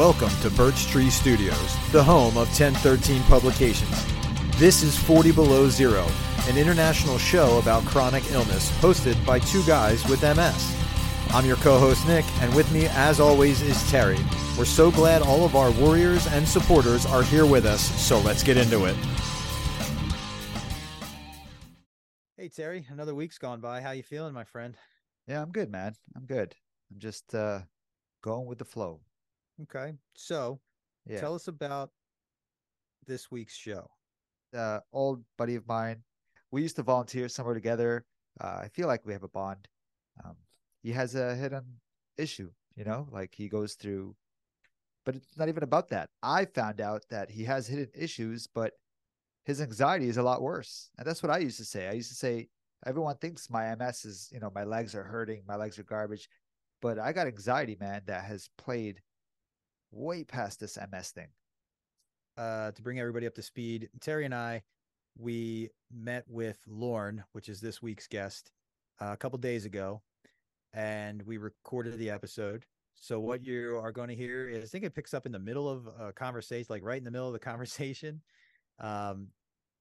Welcome to Birch Tree Studios, the home of 1013 Publications. This is 40 Below Zero, an international show about chronic illness hosted by two guys with MS. I'm your co host, Nick, and with me, as always, is Terry. We're so glad all of our warriors and supporters are here with us, so let's get into it. Hey, Terry, another week's gone by. How you feeling, my friend? Yeah, I'm good, man. I'm good. I'm just uh going with the flow. Okay. So Yeah. tell us about this week's show. uh old buddy of mine. We used to volunteer somewhere together. Uh, I feel like we have a bond. Um, he has a hidden issue, you know, like he goes through, but it's not even about that. I found out that he has hidden issues, but his anxiety is a lot worse. And that's what I used to say. I used to say, everyone thinks my MS is, you know, my legs are hurting, my legs are garbage, but I got anxiety, man, that has played way past this MS thing. uh, to bring everybody up to speed, Terry and I, we met with Lorne, which is this week's guest, uh, a couple days ago, and we recorded the episode. So what you are going to hear is, I think it picks up in the middle of a conversation, like right in the middle of the conversation. Um,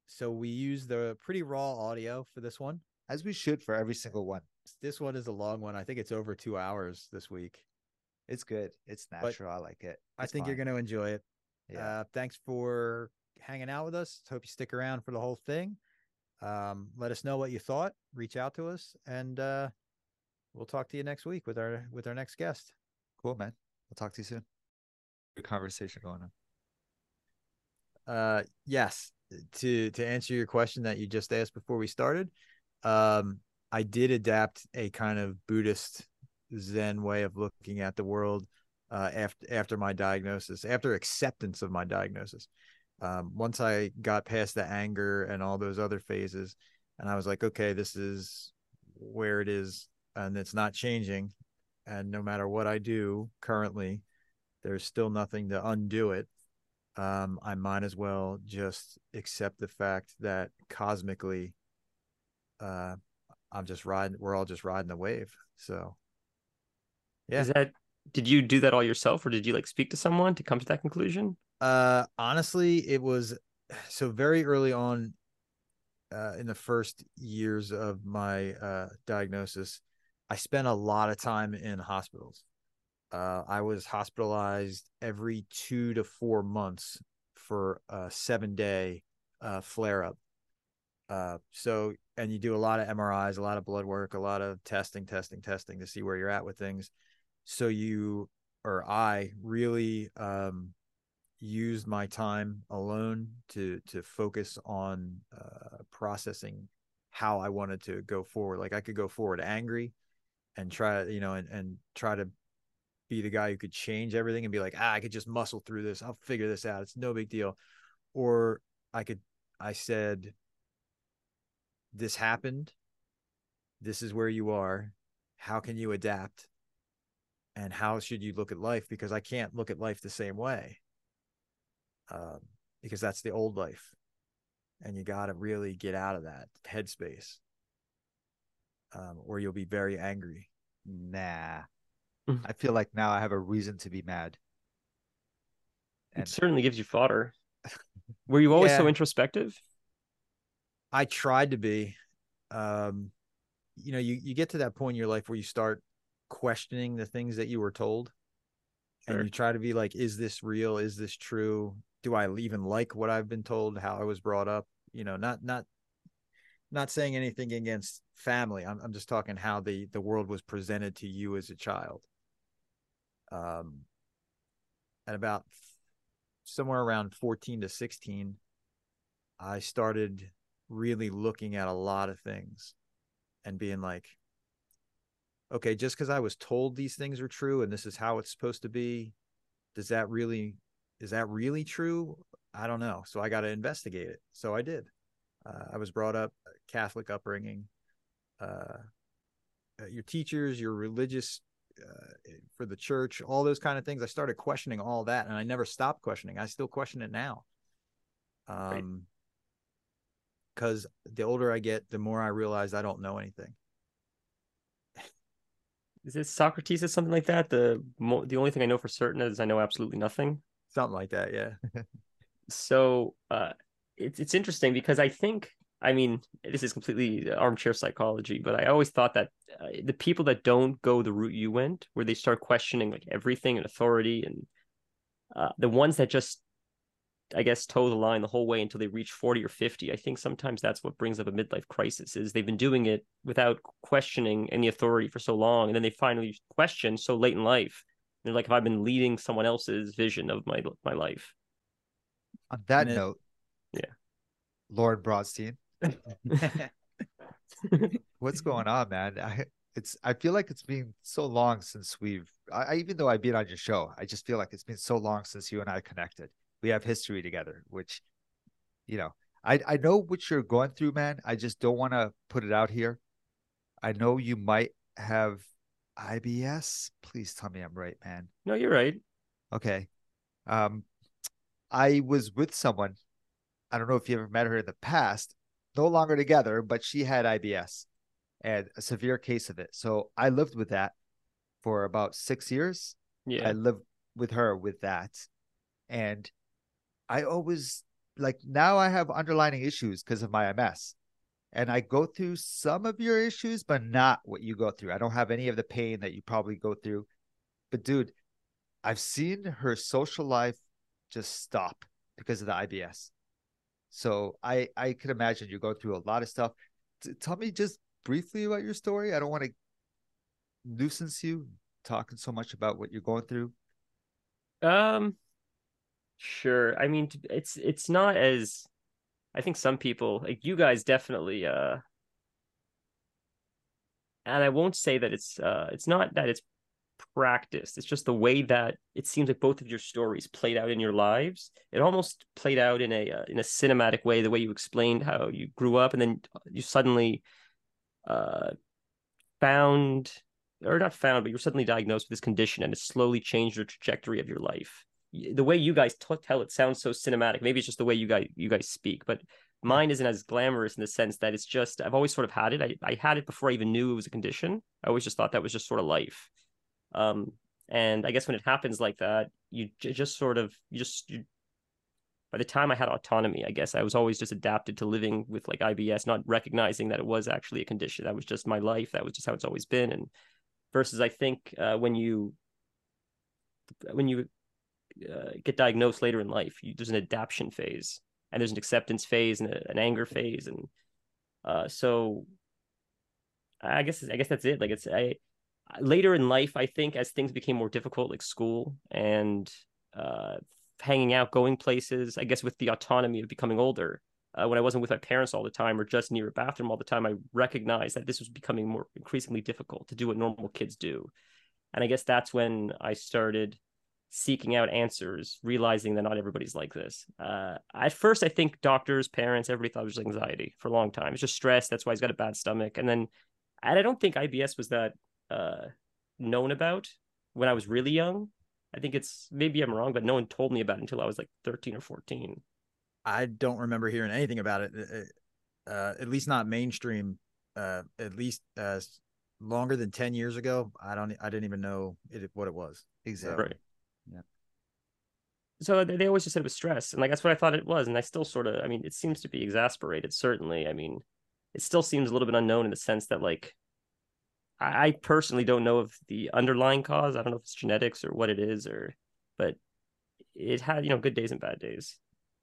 so we use the pretty raw audio for this one. As we should for every single one. This one is a long one. I think it's over two hours this week. It's good. It's natural. I like it. I It's think you're going to enjoy it. Yeah. Uh, thanks for hanging out with us. Hope you stick around for the whole thing. Um, let us know what you thought. Reach out to us, and uh, we'll talk to you next week with our with our next guest. cool, man. We'll talk to you soon. Good conversation going on. Uh, yes, to to answer your question that you just asked before we started, um, I did adapt a kind of Buddhist Zen way of looking at the world uh, after after my diagnosis, after acceptance of my diagnosis. Um, once I got past the anger and all those other phases, and I was like, okay, this is where it is, and it's not changing. And no matter what I do currently, there's still nothing to undo it um, I might as well just accept the fact that cosmically, uh, I'm just riding. We're all just riding the wave. So, yeah. Is that did you do that all yourself or did you like speak to someone to come to that conclusion? Uh, honestly, it was so very early on, uh, in the first years of my uh diagnosis, I spent a lot of time in hospitals. Uh, I was hospitalized every two to four months for a seven day uh, flare up. Uh, so, and you do a lot of MRIs, a lot of blood work, a lot of testing, testing, testing to see where you're at with things. So, you or I really um, used my time alone to to focus on uh, processing how I wanted to go forward. Like I could go forward angry and try, you know, and and try to be the guy who could change everything and be like, ah, I could just muscle through this. I'll figure this out. It's no big deal. Or I could, I said, this happened. This is where you are. How can you adapt? And how should you look at life? Because I can't look at life the same way. Um, because that's the old life. And you got to really get out of that headspace. Um, or you'll be very angry. Nah. Mhm. I feel like now I have a reason to be mad. It And certainly gives you fodder. Were you always so introspective? I tried to be. Um, you know, you you get to that point in your life where you start questioning the things that you were told, Sure. and you try to be like, "Is this real? Is this true? Do I even like what I've been told? How I was brought up? You know, not not not saying anything against family. I'm I'm just talking how the the world was presented to you as a child. Um, at about somewhere around 14 to 16, I started really looking at a lot of things and being like, okay, just because I was told these things are true and this is how it's supposed to be, does that really, is that really true? I don't know. So I got to investigate it. So I did. Uh, I was brought up Catholic upbringing. Uh, uh, your teachers, your religious uh, for the church, all those kind of things. I started questioning all that, and I never stopped questioning. I still question it now. Um, because the older I get, the more I realize I don't know anything. Is it Socrates or something like that? The mo- the only thing I know for certain is I know absolutely nothing. Something like that, yeah. So uh, it's it's interesting because I think I mean this is completely armchair psychology, but I always thought that uh, the people that don't go the route you went, where they start questioning like everything and authority, and uh, the ones that just I guess toe the line the whole way until they reach 40 or 50. I think sometimes that's what brings up a midlife crisis is they've been doing it without questioning any authority for so long and then they finally question so late in life. They're like, have I been leading someone else's vision of my my life? On that And it- note, Yeah. Lorne Bronstein, what's going on, man? I it's I feel like it's been so long since we've I, I even though I've been on your show, I just feel like it's been so long since you and I connected. We have history together, which you know, I I know what you're going through, man. I just don't want to put it out here. I know you might have IBS. Please tell me I'm right, man. no, you're right. Okay. Um, I was with someone. I don't know if you ever met her in the past. No longer together, but she had IBS and a severe case of it. So I lived with that for about six years. Yeah. I lived with her with that, and I always like now I have underlining issues because of my MS, and I go through some of your issues, but not what you go through. I don't have any of the pain that you probably go through. But dude, I've seen her social life just stop because of the IBS. So I I could imagine you go through a lot of stuff. T- tell me just briefly about your story. I don't want to nuisance you talking so much about what you're going through. Um, sure. I mean, it's it's not as I think some people like you guys definitely. Uh, and I won't say that it's uh, it's not that it's practiced. It's just the way that it seems like both of your stories played out in your lives. It almost played out in a uh, in a cinematic way. The way you explained how you grew up, and then you suddenly uh found or not found, but you were suddenly diagnosed with this condition, and it slowly changed your trajectory of your life. The way you guys t- tell it sounds so cinematic. Maybe it's just the way you guys you guys speak, but mine isn't as glamorous in the sense that it's just I've always sort of had it. I, I had it before I even knew it was a condition. I always just thought that was just sort of life. Um, and I guess when it happens like that, you j- just sort of you just you, by the time I had autonomy, I guess I was always just adapted to living with like IBS, not recognizing that it was actually a condition. That was just my life. That was just how it's always been. And versus, I think uh, when you when you uh, get diagnosed later in life, you, there's an adaptation phase, and there's an acceptance phase, and a, an anger phase, and uh, so I guess I guess that's it. Like it's I later in life, I think as things became more difficult, like school and uh, hanging out, going places, I guess with the autonomy of becoming older, uh, when I wasn't with my parents all the time or just near a bathroom all the time, I recognized that this was becoming more increasingly difficult to do what normal kids do. And I guess that's when I started seeking out answers, realizing that not everybody's like this. Uh, at first, I think doctors, parents, everybody thought it was anxiety for a long time. It's just stress. That's why he's got a bad stomach. And then, and I don't think IBS was that uh, known about when I was really young. I think it's maybe I'm wrong, but no one told me about it until I was like 13 or 14. I don't remember hearing anything about it. uh, Uh, at least not mainstream. Uh, at least uh, longer than ten years ago. I don't. I didn't even know it, what it was. Exactly. Right. Yeah. So they always just said it was stress, and like that's what I thought it was, and I still sort of. I mean, it seems to be exasperated. Certainly, I mean, it still seems a little bit unknown in the sense that like, I, I personally don't know of the underlying cause. I don't know if it's genetics or what it is, or, but it had you know good days and bad days.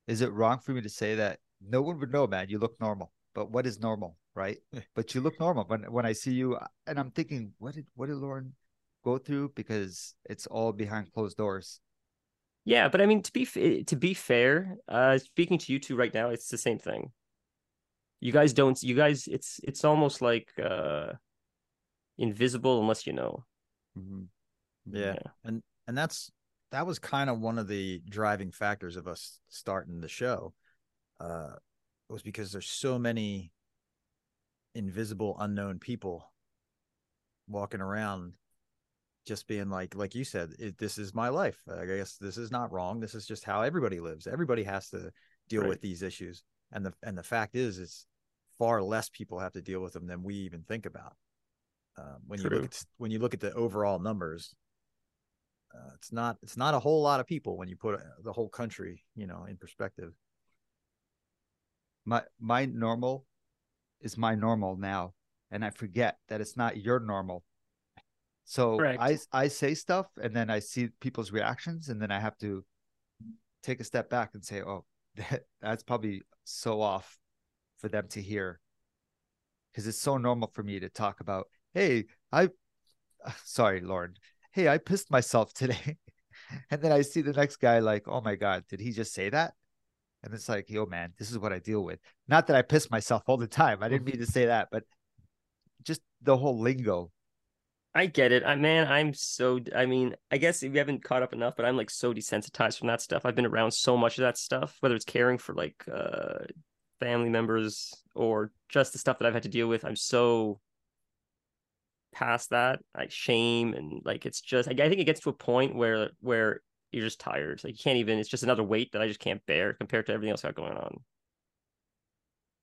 Is it wrong for me to say that no one would know, man? You look normal, but what is normal, right? but you look normal when when I see you, and I'm thinking, what did what did Lorne go through? Because it's all behind closed doors. Yeah, but I mean to be f- to be fair, uh speaking to you two right now, it's the same thing. You guys don't you guys it's it's almost like uh invisible unless you know. Yeah. and and that's that was kind of one of the driving factors of us starting the show uh was because there's so many invisible unknown people walking around just being like like you said it, this is my life i guess this is not wrong this is just how everybody lives everybody has to deal Right. with these issues and the and the fact is it's far less people have to deal with them than we even think about Um, when you look at when you look at the overall numbers, uh, it's not it's not a whole lot of people when you put uh, the whole country, you know, in perspective. My my normal is my normal now, and I forget that it's not your normal. So Correct. I I say stuff, and then I see people's reactions, and then I have to take a step back and say, "Oh, that, that's probably so off for them to hear," because it's so normal for me to talk about, "Hey, I, sorry, Lorne. Hey, I pissed myself today," and then I see the next guy like, "Oh my god, did he just say that?" And it's like, yo, man, this is what I deal with. Not that I piss myself all the time. I didn't mean to say that, but just the whole lingo. I get it. I man, I'm so I mean, I guess we haven't caught up enough, but I'm like so desensitized from that stuff. I've been around so much of that stuff, whether it's caring for like uh family members or just the stuff that I've had to deal with. I'm so past that. Like shame and like it's just I, I think it gets to a point where where you're just tired. Like you can't even it's just another weight that I just can't bear compared to everything else I got going on.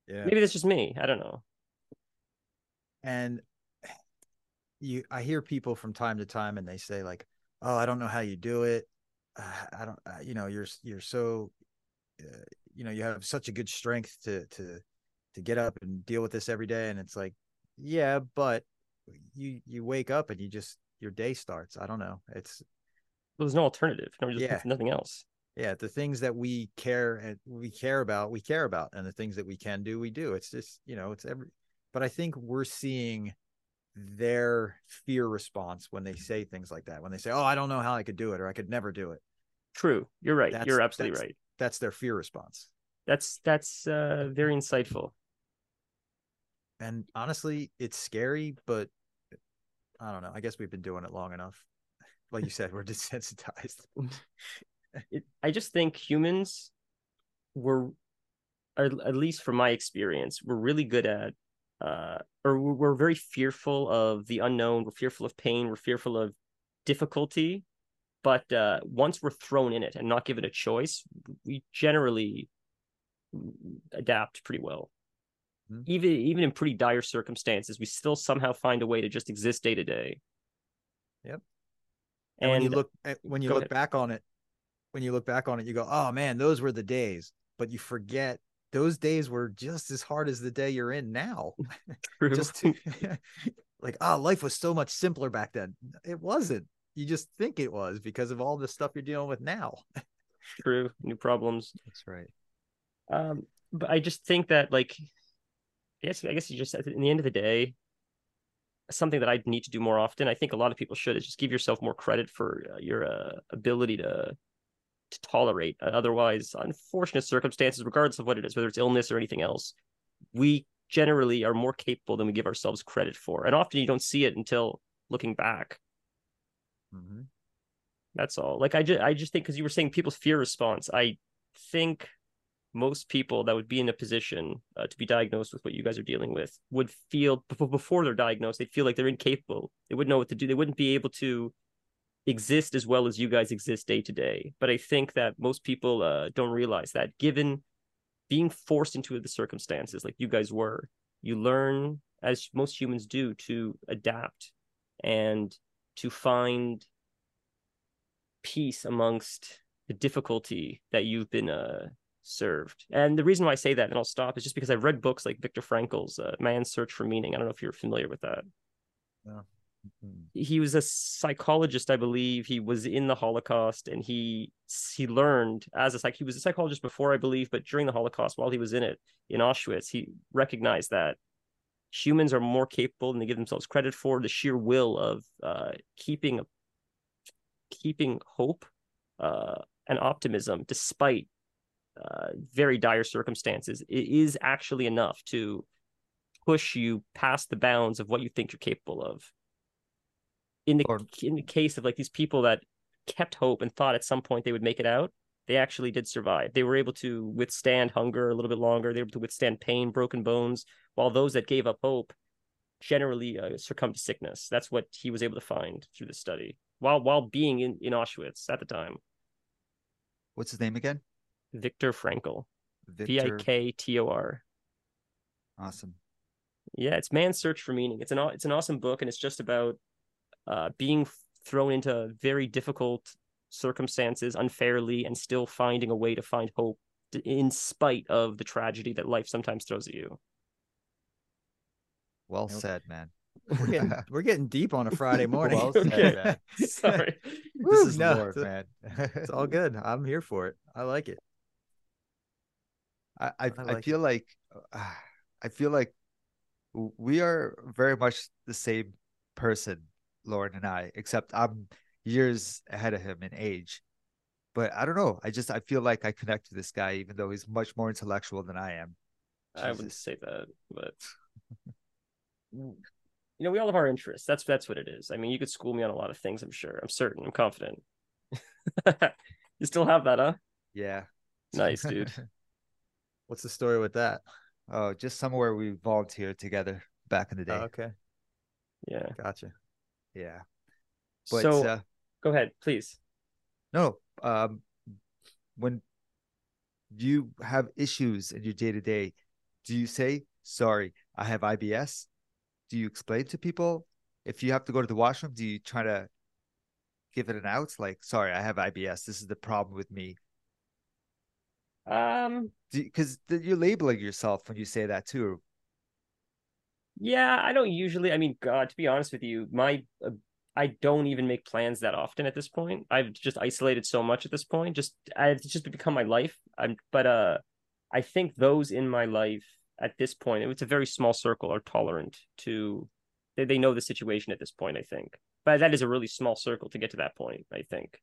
Yeah. Maybe that's just me. I don't know. and you i hear people from time to time and they say like oh i don't know how you do it uh, i don't uh, you know you're you're so uh, you know you have such a good strength to to to get up and deal with this every day and it's like yeah but you you wake up and you just your day starts i don't know it's there's no alternative. No, just Yeah. nothing else. yeah the things that we care and we care about we care about and the things that we can do we do it's just you know it's every but i think we're seeing their fear response when they say things like that when they say oh i don't know how i could do it or i could never do it True. You're right. That's- You're absolutely that's- right. that's their fear response That's that's uh very insightful. and honestly it's scary but i don't know i guess we've been doing it long enough like you said we're desensitized It, I just think humans were, or at least from my experience, we're really good at, uh, or we're very fearful of the unknown. We're fearful of pain. We're fearful of difficulty. But uh, once we're thrown in it and not given a choice, we generally adapt pretty well. Mhm. Even even in pretty dire circumstances, we still somehow find a way to just exist day to day. Yep. And, and, when you look at, when you look ahead. back on it when you look back on it you go oh man those were the days but you forget those days were just as hard as the day you're in now True. just to, like oh life was so much simpler back then it wasn't you just think it was because of all the stuff you're dealing with now true, new problems. That's right. Um, but I just think that like, I guess I guess you just in the end of the day, something that I need to do more often. I think a lot of people should is just give yourself more credit for uh, your uh, ability to to tolerate uh, otherwise unfortunate circumstances, regardless of what it is, whether it's illness or anything else. We generally are more capable than we give ourselves credit for, and often you don't see it until looking back. Mhm. That's all. Like I just I just think because you were saying people's fear response, I think most people that would be in a position uh, to be diagnosed with what you guys are dealing with would feel before they're diagnosed, they'd feel like they're incapable. They wouldn't know what to do. They wouldn't be able to exist as well as you guys exist day to day. But I think that most people uh, don't realize that given being forced into the circumstances like you guys were, you learn as most humans do to adapt and to find peace amongst the difficulty that you've been uh, served. And the reason why I say that, and I'll stop, is just because I've read books like Viktor Frankl's uh, Man's Search for Meaning. I don't know if you're familiar with that. Mhm. He was a psychologist, I believe. He was in the Holocaust, and he he learned as a psych. He was a psychologist before, I believe, but during the Holocaust, while he was in it in Auschwitz, he recognized that humans are more capable than they give themselves credit for. The sheer will of uh, keeping keeping hope uh, and optimism despite uh, very dire circumstances it is actually enough to push you past the bounds of what you think you're capable of. In the Or- in the case of like these people that kept hope and thought at some point they would make it out, they actually did survive. They were able to withstand hunger a little bit longer. They were able to withstand pain, broken bones, while those that gave up hope generally uh, succumbed to sickness. That's what he was able to find through the study while while being in, in Auschwitz at the time. What's his name again? Viktor Frankl, V I. K T O R. Awesome. Yeah, it's Man's Search for Meaning. It's an it's an awesome book, and it's just about uh, being thrown into very difficult circumstances unfairly, and still finding a way to find hope in spite of the tragedy that life sometimes throws at you. Well Nope. said, man. We're getting we're getting deep on a Friday morning. Well said, Okay. man. Sorry. This Woo, is no, lore, it's- man. It's all good. I'm here for it. I like it. I, I, I I like feel like uh, I feel like we are very much the same person, Lorne and I, except I'm years ahead of him in age. But I don't know. I just I feel like I connect with this guy, even though he's much more intellectual than I am. I wouldn't say that, but mm, you know, we all have our interests. That's that's what it is. I mean, you could school me on a lot of things. I'm sure. I'm certain. I'm confident. you still have that, huh? Yeah. Nice, dude. What's the story with that? oh, just somewhere we volunteered together back in the day. Oh, okay, Yeah. gotcha. Yeah. But so uh, go ahead, please. no, um, when you have issues in your day to day, do you say, sorry, I have IBS? Do you explain to people? If you have to go to the washroom, do you try to give it an out? Like, sorry, I have IBS. This is the problem with me. Um. Because you're labeling yourself when you say that too. Yeah, I don't usually. I mean, God, to be honest with you, my uh, I don't even make plans that often at this point. I've just isolated so much at this point. Just I've it's just become my life. I'm, but uh, I think those in my life at this point, it's a very small circle, are tolerant to. They they know the situation at this point. I think, but that is a really small circle to get to that point. I think.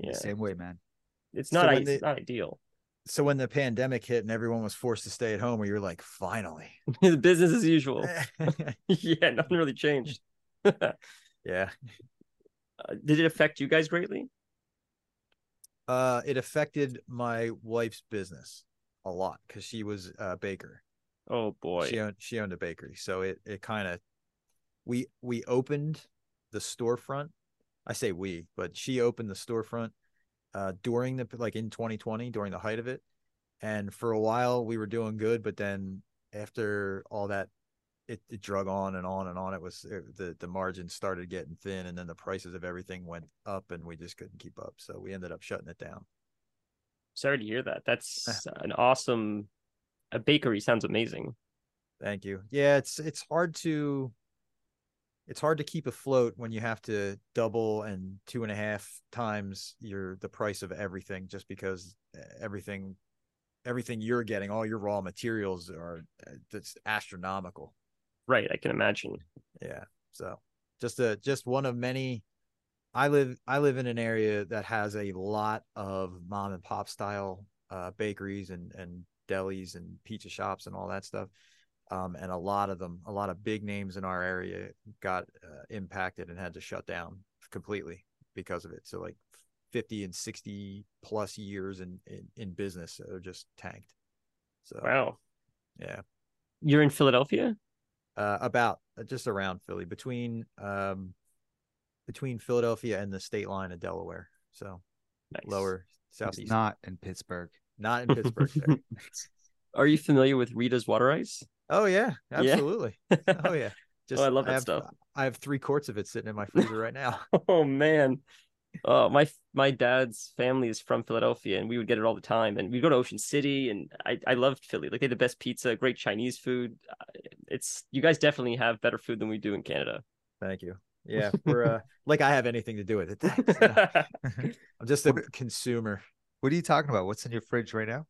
Yeah, Same way, man. it's not. when i- they- it's not ideal. So when the pandemic hit and everyone was forced to stay at home, where you're like, finally, Business as usual. yeah, nothing really changed. yeah. Uh, did it affect you guys greatly? Uh, it affected my wife's business a lot because she was a baker. Oh boy. She owned she owned a bakery, so it it kind of we we opened the storefront. I say we, but she opened the storefront uh during the like in 2020 during the height of it, and for a while we were doing good, but then after all that. It, it drug on and on and on. It was it, the the margins started getting thin, and then the prices of everything went up, and we just couldn't keep up. So we ended up shutting it down. Sorry to hear that. That's an awesome. A bakery sounds amazing. Thank you. Yeah, it's it's hard to it's hard to keep afloat when you have to double and two and a half times your the price of everything just because uh, everything everything you're getting, all your raw materials are uh, that's astronomical. Right, I can imagine. Yeah. So just a just one of many I live I live in an area that has a lot of mom and pop style uh bakeries and and delis and pizza shops and all that stuff. Um and a lot of them a lot of big names in our area got uh, impacted and had to shut down completely because of it. So like 50 and 60 plus years in in, in business are just tanked. So Wow. yeah You're in Philadelphia? uh, about uh, just around Philly, between um, between Philadelphia and the state line of Delaware. So Nice. lower He's southeast, not in Pittsburgh. not in Pittsburgh. Are you familiar with Rita's water ice? Oh yeah, Yeah? absolutely. Oh yeah. Just I love that have, stuff. I have three quarts of it sitting in my freezer right now. Oh man. Oh my my dad's family is from Philadelphia and we would get it all the time and we'd go to Ocean City and I I loved Philly. Like they had the best pizza, great Chinese food. Uh, It's you guys definitely have better food than we do in Canada. Thank you. Yeah, we're uh, like I have anything to do with it. I'm just a What- consumer. What are you talking about? What's in your fridge right now?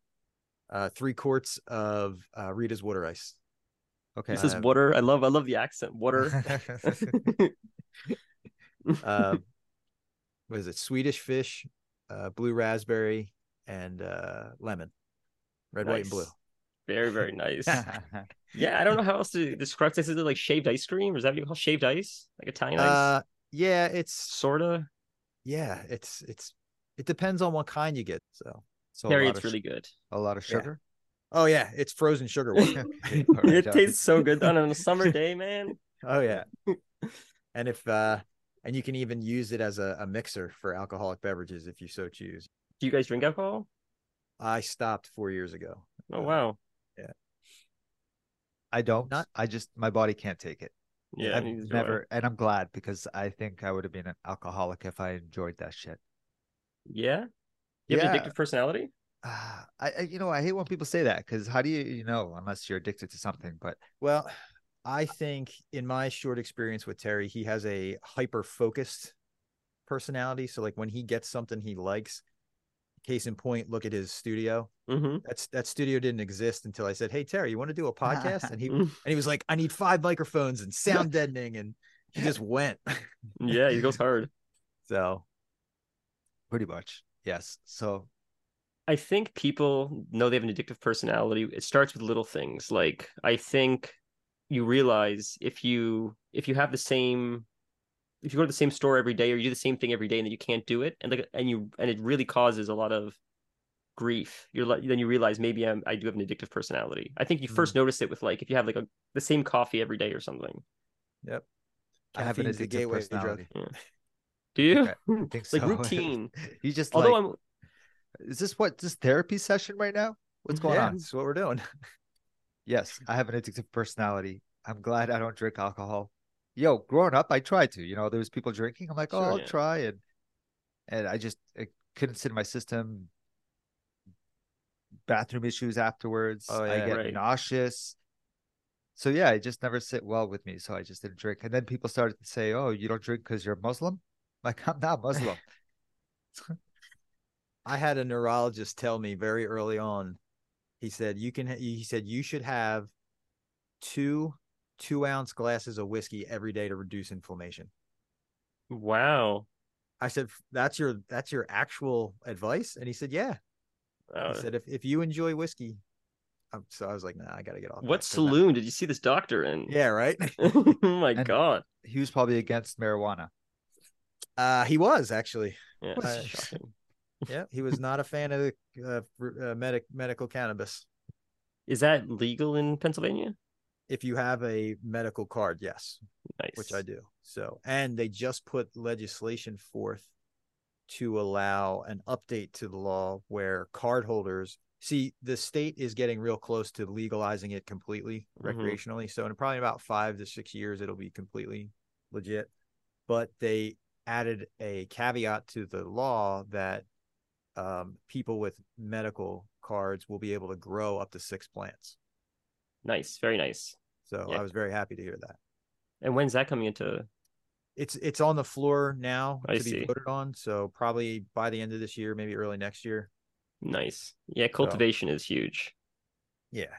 Uh, three quarts of uh, Rita's water ice. Okay. He says Uh, water. I love I love the accent. Water. um, what is it? Swedish fish, uh, blue raspberry, and uh, lemon, red, white, and blue. Very, very nice. yeah, I don't know how else to describe this. Is it like shaved ice cream? Or is that what you call shaved ice? Like Italian ice? Uh, yeah, it's Sorta. yeah, it's it's it depends on what kind you get. So, so a it's really good. a lot of sugar. Oh yeah, it's frozen sugar water. Okay, all right, it tastes so good on a summer day, man. oh yeah, and if uh, and you can even use it as a, a mixer for alcoholic beverages if you so choose. Do you guys drink alcohol? I stopped four years ago. Oh wow. Yeah. I don't. Not- I just my body can't take it. Yeah, I've neither do never, and I'm glad because I think I would have been an alcoholic if I enjoyed that shit. Yeah, you have Yeah. an addictive personality. Ah, I, I, you know, I hate when people say that because how do you, you know, unless you're addicted to something? But Well, I think in my short experience with Terry, he has a hyper focused personality. So like when he gets something he likes, case in point, look at his studio. hmm That's that studio didn't exist until I said, "Hey Terry, you want to do a podcast?" And he and he was like, "I need five microphones and sound deadening," and he just went. Yeah, he goes hard. so pretty much, yes. So I think people know they have an addictive personality. It starts with little things. Like I think you realize if you if you have the same if you go to the same store every day or you do the same thing every day and then you can't do it and like and you and it really causes a lot of grief. You're like then you realize maybe I'm I do have an addictive personality. I think you first mm. notice it with like if you have like a the same coffee every day or something. yep. I have an addictive gateway drug. personality. Do you? I think It's like routine. you just Although like, I'm is this what this therapy session right now? What's mm-hmm. going yeah, on? is what we're doing. Yes, I have an addictive personality. I'm glad I don't drink alcohol. Yo, growing up, I tried to. You know, there was people drinking. I'm like, oh, I'll yeah. try, and and I just it couldn't sit in my system. Bathroom issues afterwards. Oh, I get Right. nauseous. So yeah, it just never sit well with me. So I just didn't drink. And then people started to say, "Oh, you don't drink because you're Muslim." Like I'm not Muslim. I had a neurologist tell me very early on. He said you can. He said you should have two two ounce glasses of whiskey every day to reduce inflammation. wow. I said that's your that's your actual advice, and he said yeah. Uh, He said if if you enjoy whiskey, so I was like, nah, I gotta get off. what that 'cause I- saloon did you see this doctor in? Yeah, right. oh my And- god. he was probably against marijuana. Uh, he was actually. Yeah, What it's a- shocking. Yeah, he was not a fan of the uh, uh, medic medical cannabis. Is that legal in Pennsylvania? If you have a medical card, yes. Nice. which I do. So, and they just put legislation forth to allow an update to the law where card holders see the state is getting real close to legalizing it completely Mhm. recreationally. So, in probably about five to six years, it'll be completely legit. But they added a caveat to the law that um, people with medical cards will be able to grow up to six plants. Nice. Very nice. So, Yeah. I was very happy to hear that. And when's that coming into? it's it's on the floor now I to be see. voted on. So probably by the end of this year, maybe early next year. Nice. Yeah, cultivation is huge. Yeah,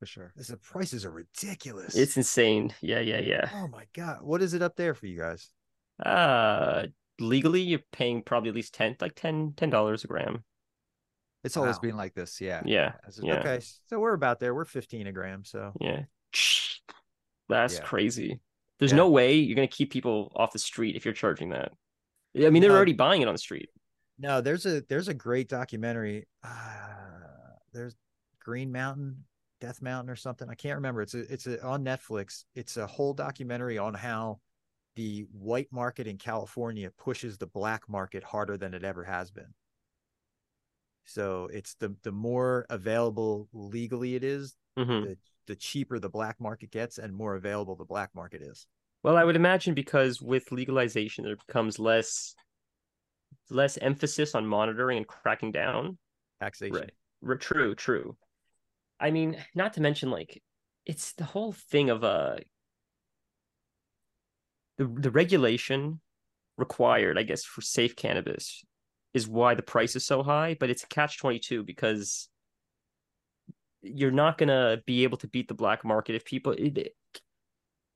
For sure. the prices are ridiculous. It's insane. Yeah, yeah, yeah. oh my god, what is it up there for you guys? Uh legally you're paying probably at least 10 like 10 dollars a gram. It's always Wow. been like this. Yeah. Yeah. Yeah. Okay, so we're about there. We're fifteen a gram. So Yeah. That's Yeah. crazy. There's Yeah. no way you're gonna keep people off the street if you're charging that. I mean, they're already buying it on the street. no, there's a there's a great documentary. Uh, there's Green Mountain, Death Mountain, or something. I can't remember. It's a it's a, on Netflix. It's a whole documentary on how the white market in California pushes the black market harder than it ever has been. So it's the the more available legally it is, Mhm. the the cheaper the black market gets and more available the black market is. Well, I would imagine because with legalization there becomes less less emphasis on monitoring and cracking down. Taxation. Right. R- True, true. I mean, not to mention like it's the whole thing of uh the the regulation required, I guess, for safe cannabis is why the price is so high, but it's a catch 22 because you're not going to be able to beat the black market if people it,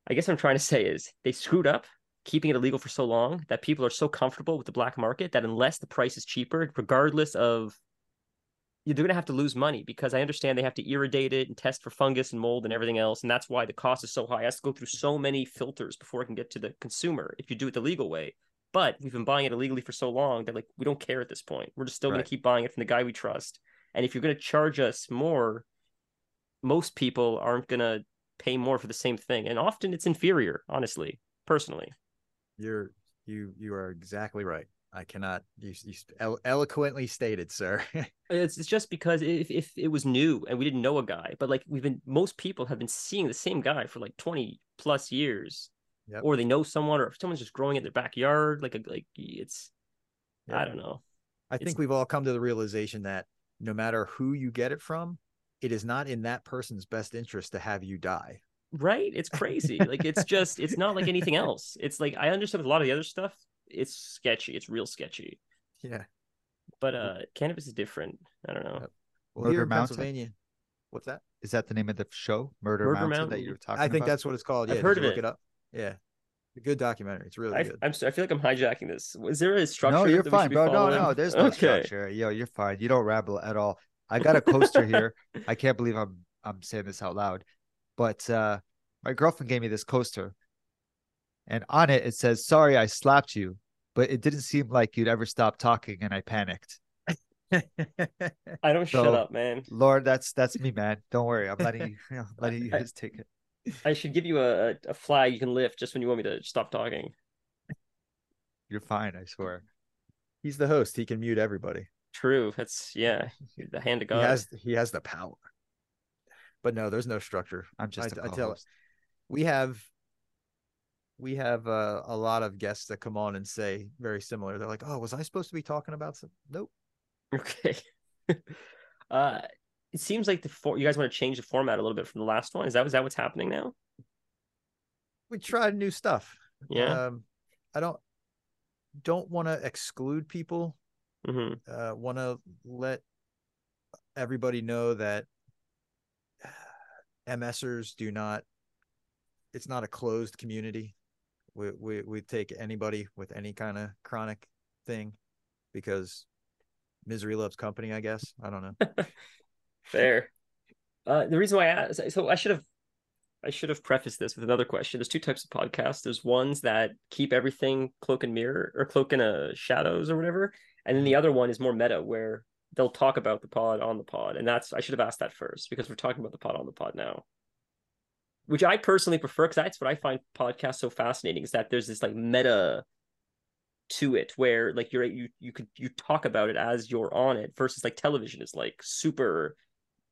I guess what I'm trying to say is they screwed up keeping it illegal for so long that people are so comfortable with the black market that unless the price is cheaper, regardless of you're going to have to lose money because I understand they have to irrigate it and test for fungus and mold and everything else. And that's why the cost is so high. It has to go through so many filters before it can get to the consumer if you do it the legal way. But we've been buying it illegally for so long that like we don't care at this point. We're just still going to keep buying it from the guy we trust. And if you're going to charge us more, most people aren't going to pay more for the same thing. And often it's inferior, honestly, personally. You're you you are exactly right. I cannot. You, you elo- eloquently stated, sir. It's it's just because if if it was new and we didn't know a guy, but like we've been most people have been seeing the same guy for like 20 plus years. Yep. Or they know someone or if someone's just growing in their backyard, like a like it's I don't know. I It's- think we've all come to the realization that no matter who you get it from, it is not in that person's best interest to have you die. Right? It's crazy. like it's just it's not like anything else. It's like I understand a lot of the other stuff, it's sketchy. It's real sketchy. Yeah. But uh cannabis is different. I don't know. Yep. Murder here in Mountain? Pennsylvania, what's that? Is that the name of the show, Murder, Murder Mountain, that you were talking I think about? that's what it's called. Yeah, I've Yeah, heard of look it. it up. Yeah, a good documentary. It's really I, good. I'm sorry, I feel like I'm hijacking this. Is there a structure? No, you're that we fine, should be bro. No, following? no, there's no okay. structure. Yo, you're fine. You don't ramble at all. I got a coaster here. I can't believe I'm I'm saying this out loud, but uh, my girlfriend gave me this coaster, and on it it says, "Sorry, I slapped you," but it didn't seem like you'd ever stop talking, and I panicked. I don't shut up, man. Lord, that's that's me, man. Don't worry, I'm letting you, you know, letting you I- guys take it. I should give you a, a- a flag you can lift just when you want me to stop talking. You're fine, I swear. He's the host. He can mute everybody. True. That's yeah. The hand of He God. has he has the power. But no, there's no structure. I'm just I- a I tell- co-host. We have we have uh, a lot of guests that come on and say very similar. They're like, "Oh, was I supposed to be talking about some?" Nope. Okay. uh it seems like the for- you guys want to change the format a little bit from the last one. Is that is that what's happening now? We tried new stuff. Yeah. Um, I don't don't want to exclude people. hmm Uh, want to let everybody know that MSers do not. It's not a closed community. We we we take anybody with any kind of chronic thing, because misery loves company. I guess I don't know. Fair. Uh, the reason why I asked, so I should have, I should have prefaced this with another question. There's two types of podcasts. There's ones that keep everything cloak and mirror or cloak and uh, shadows or whatever, and then the other one is more meta where they'll talk about the pod on the pod, and that's I should have asked that first because we're talking about the pod on the pod now, which I personally prefer because that's what I find podcasts so fascinating is that there's this like meta to it where like you're you you could you talk about it as you're on it versus like television is like super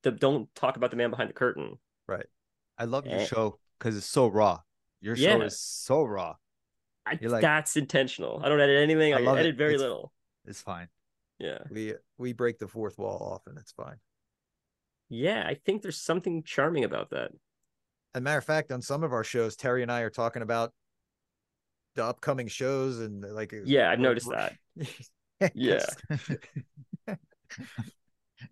the don't talk about the man behind the curtain Right. I love your Eh. show because it's so raw. Your show is so raw. I, like- that's intentional i don't edit anything I i, love it. edit very It's- little It's fine. yeah We we break the fourth wall often. It's fine. yeah i think there's something charming about that a matter of fact, on some of our shows, Terry and I are talking about the upcoming shows and like uh, yeah i've noticed that Yeah.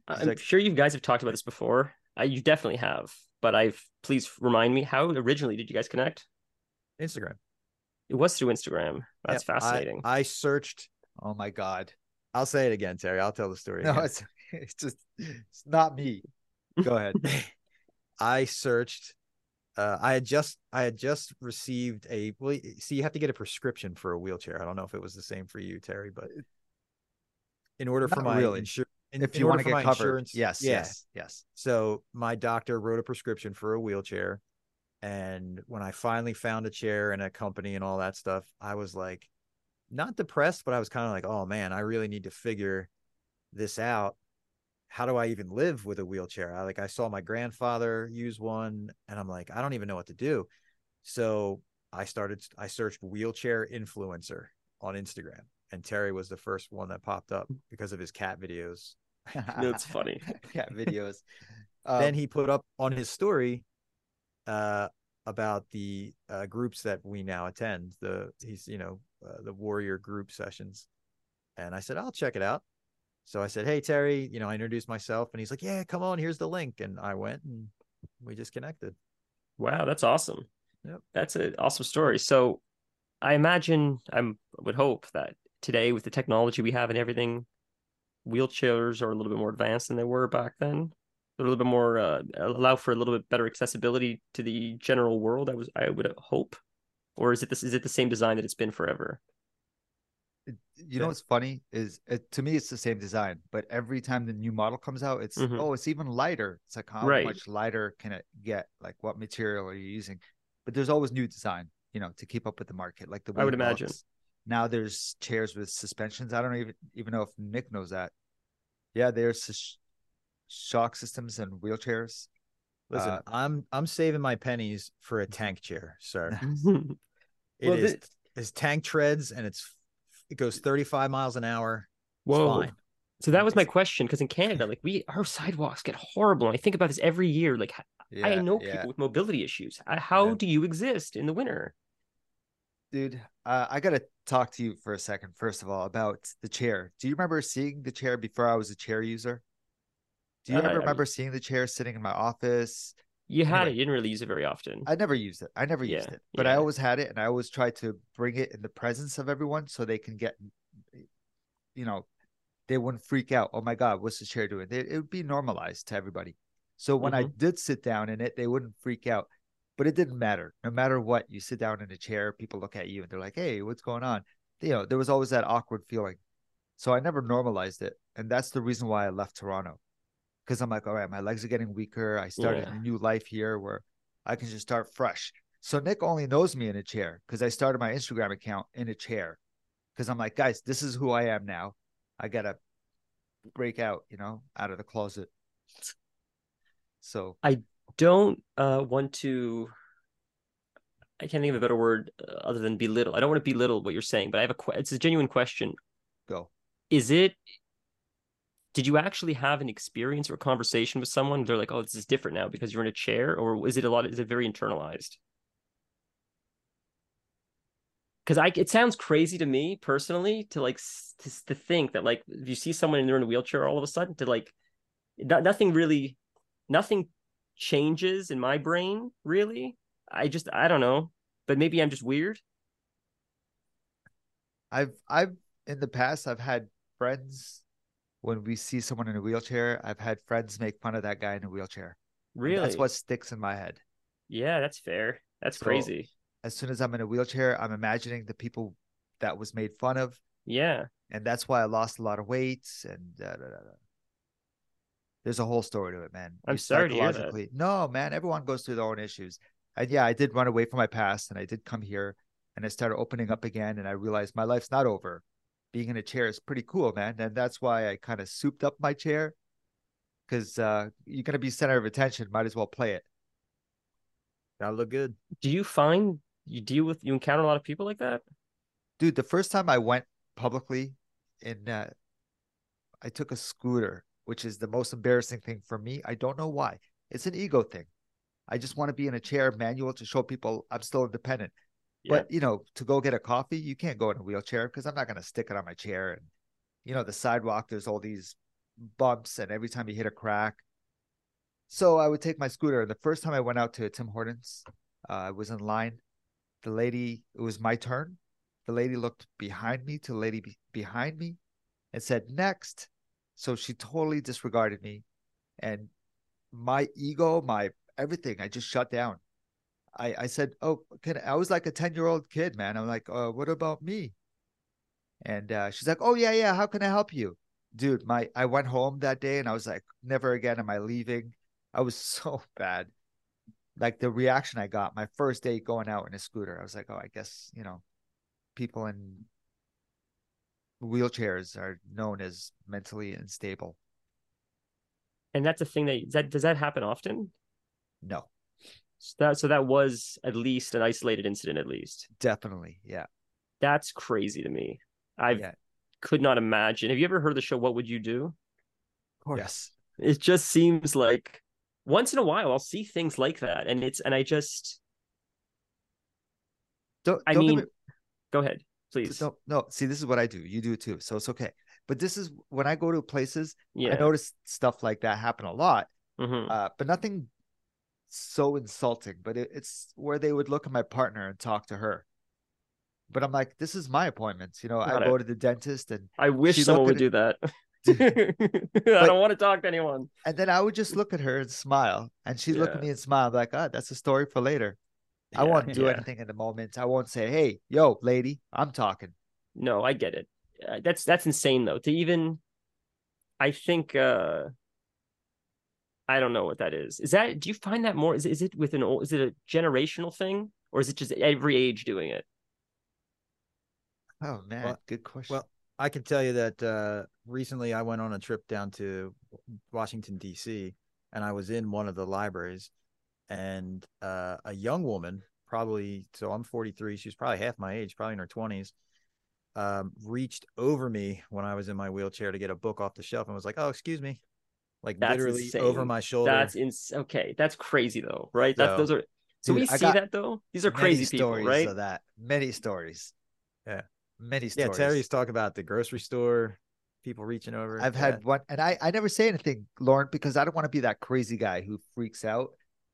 I'm like- sure you guys have talked about this before I, you definitely have but i've please remind me how originally did you guys connect Instagram. it was through instagram that's Yep, I- fascinating I, searched. oh my god. I'll say it again, Terry. I'll tell the story. No, again. it's it's just it's not me. Go ahead. I searched. Uh, I had just I had just received a well. See, you have to get a prescription for a wheelchair. I don't know if it was the same for you, Terry, but in order for Not my really. insurance, if you want to get covered, yes, yeah. yes, yes. So my doctor wrote a prescription for a wheelchair, and when I finally found a chair and a company and all that stuff, I was like, not depressed, but I was kind of like, oh man, I really need to figure this out. How do I even live with a wheelchair? I like I saw my grandfather use one, and I'm like, I don't even know what to do. So I started. I searched wheelchair influencer on Instagram, and Terry was the first one that popped up because of his cat videos. that's funny Cat videos. Um, then he put up on his story uh about the uh groups that we now attend the he's you know uh, the warrior group sessions and i said i'll check it out so i said hey terry you know i introduced myself and he's like yeah come on here's the link and i went and we just connected Wow, that's awesome. Yep. That's an awesome story. So I imagine I'm would hope that today with the technology we have and everything, wheelchairs are a little bit more advanced than they were back then. A little bit more uh, allow for a little bit better accessibility to the general world. I was I would hope, or is it this is it the same design that it's been forever? You Yeah. know what's funny is it, to me it's the same design, but every time the new model comes out, it's Mhm. oh it's even lighter. It's like how Right. much lighter can it get? Like what material are you using? But there's always new design, you know, to keep up with the market. Like the I would imagine. Box, now there's chairs with suspensions. I don't even even know if Nick knows that. Yeah, there's sh- shock systems and wheelchairs. Listen, Uh, I'm I'm saving my pennies for a tank chair, sir. It Well, is thi- it's tank treads and it's it goes 35 miles an hour. Whoa. So that was my question because in Canada, like we our sidewalks get horrible. And I think about this every year. Like Yeah, I know yeah. people with mobility issues. Uh, How Yeah. do you exist in the winter? dude. Uh, I gotta talk to you for a second. First of all, about the chair. Do you remember seeing the chair before I was a chair user? Do you Uh, ever remember seeing the chair sitting in my office? You had Anyway. it. You didn't really use it very often. I never used it. I never used Yeah, it, but I always had it, and I always tried to bring it in the presence of everyone so they can get, you know, they wouldn't freak out. Oh my God, what's the chair doing? They, it would be normalized to everybody. So when I Mm-hmm. did sit down in it, they wouldn't freak out. But it didn't matter. No matter what, you sit down in a chair, people look at you and they're like, "Hey, what's going on?" You know, there was always that awkward feeling. So I never normalized it, and that's the reason why I left Toronto. Because I'm like, all right, my legs are getting weaker. I started Yeah. a new life here where I can just start fresh. So Nick only knows me in a chair because I started my Instagram account in a chair. Because I'm like, guys, this is who I am now. I gotta break out, you know, out of the closet. So I don't uh, want to. I can't think of a better word uh, other than belittle. I don't want to belittle what you're saying, but I have a. It's a genuine question. go. Is it? Did you actually have an experience or conversation with someone? They're like, "Oh, this is different now because you're in a chair," or is it a lot? Is it very internalized? Because I, it sounds crazy to me personally to like to, to think that like if you see someone and they're in a wheelchair all of a sudden to like, no, nothing really, nothing changes in my brain really. I just I don't know, but maybe I'm just weird. I've I've in the past I've had friends when we see someone in a wheelchair, I've had friends make fun of that guy in a wheelchair. And Really, That's what sticks in my head. Yeah, that's fair. That's So- crazy. As soon as I'm in a wheelchair, I'm imagining the people that was made fun of, Yeah. and that's why I lost a lot of weight. And da, da, da. there's a whole story to it, man. I'm You sorry to hear that. No, man, everyone goes through their own issues. And yeah, I did run away from my past, and I did come here, and I started opening up again, and I realized my life's not over. Being in a chair is pretty cool, man, and that's why I kind of souped up my chair, because uh, you're gonna be center of attention. Might as well play it. Gotta look good. Do you find you deal with you encounter a lot of people like that? dude the first time i went publicly in uh i took a scooter which is the most embarrassing thing for me i don't know why it's an ego thing i just want to be in a chair manual to show people i'm still independent but you know to go get a coffee you can't go in a wheelchair because i'm not going to stick it on my chair and you know the sidewalk there's all these bumps and every time you hit a crack. So i would take my scooter and the first time i went out to tim hortons uh, i was in line. The lady it was my turn. The lady looked behind me to the lady be- behind me and said next. So she totally disregarded me and my ego my everything i just shut down i i said oh can i was like a 10 year old kid man. I'm like uh, what about me? And uh, she's like oh yeah yeah how can i help you? Dude my i went home that day and i was like never again am i leaving. I was so bad. Like the reaction i got my first day going out in a scooter i was like oh i guess you know people in wheelchairs are known as mentally unstable. And that's a thing that that does that happen often? No, So that so that was at least an isolated incident, at least. definitely. Yeah. That's crazy to me. I Yeah. could not imagine. Have you ever heard the show What Would You Do? Of course. It just seems like once in a while I'll see things like that, and it's and I just Don't, I don't get mean, me- go ahead, please. no, no. See, this is what I do. You do too. So it's okay. But this is when I go to places, yeah. I notice stuff like that happen a lot, Mhm. uh, but nothing so insulting. But it, it's where they would look at my partner and talk to her. But I'm like, this is my appointment. You know, Got I it. go to the dentist and I wish someone would do that. I But- don't want to talk to anyone. and then I would just look at her and smile, and she'd look at me and smile, like, ah, that's a story for later. I won't do yeah. anything in the moment. I won't say, "Hey, yo, lady, I'm talking." No, I get it. Uh, that's that's insane though. To even, I think, uh I don't know what that is. Is that? Do you find that more? Is is it with an old? Is it a generational thing, or is it just every age doing it? Oh man, Well- good question. Well, I can tell you that uh, recently I went on a trip down to Washington D.C. and I was in one of the libraries, and uh, a young woman, probably so I'm 43, she's probably half my age, probably in her 20s, um, reached over me when I was in my wheelchair to get a book off the shelf and was like, "Oh, excuse me," like That's literally over my shoulder. That's ins- okay. That's crazy though, right? That's those are. So Dude, we I see that though. These are Many crazy people, stories right? Of that many stories. Yeah. many stories. yeah, stories. Terry's talk about the grocery store, people reaching over. I've Yeah. had one, and I I never say anything, Lorne, because I don't want to be that crazy guy who freaks out.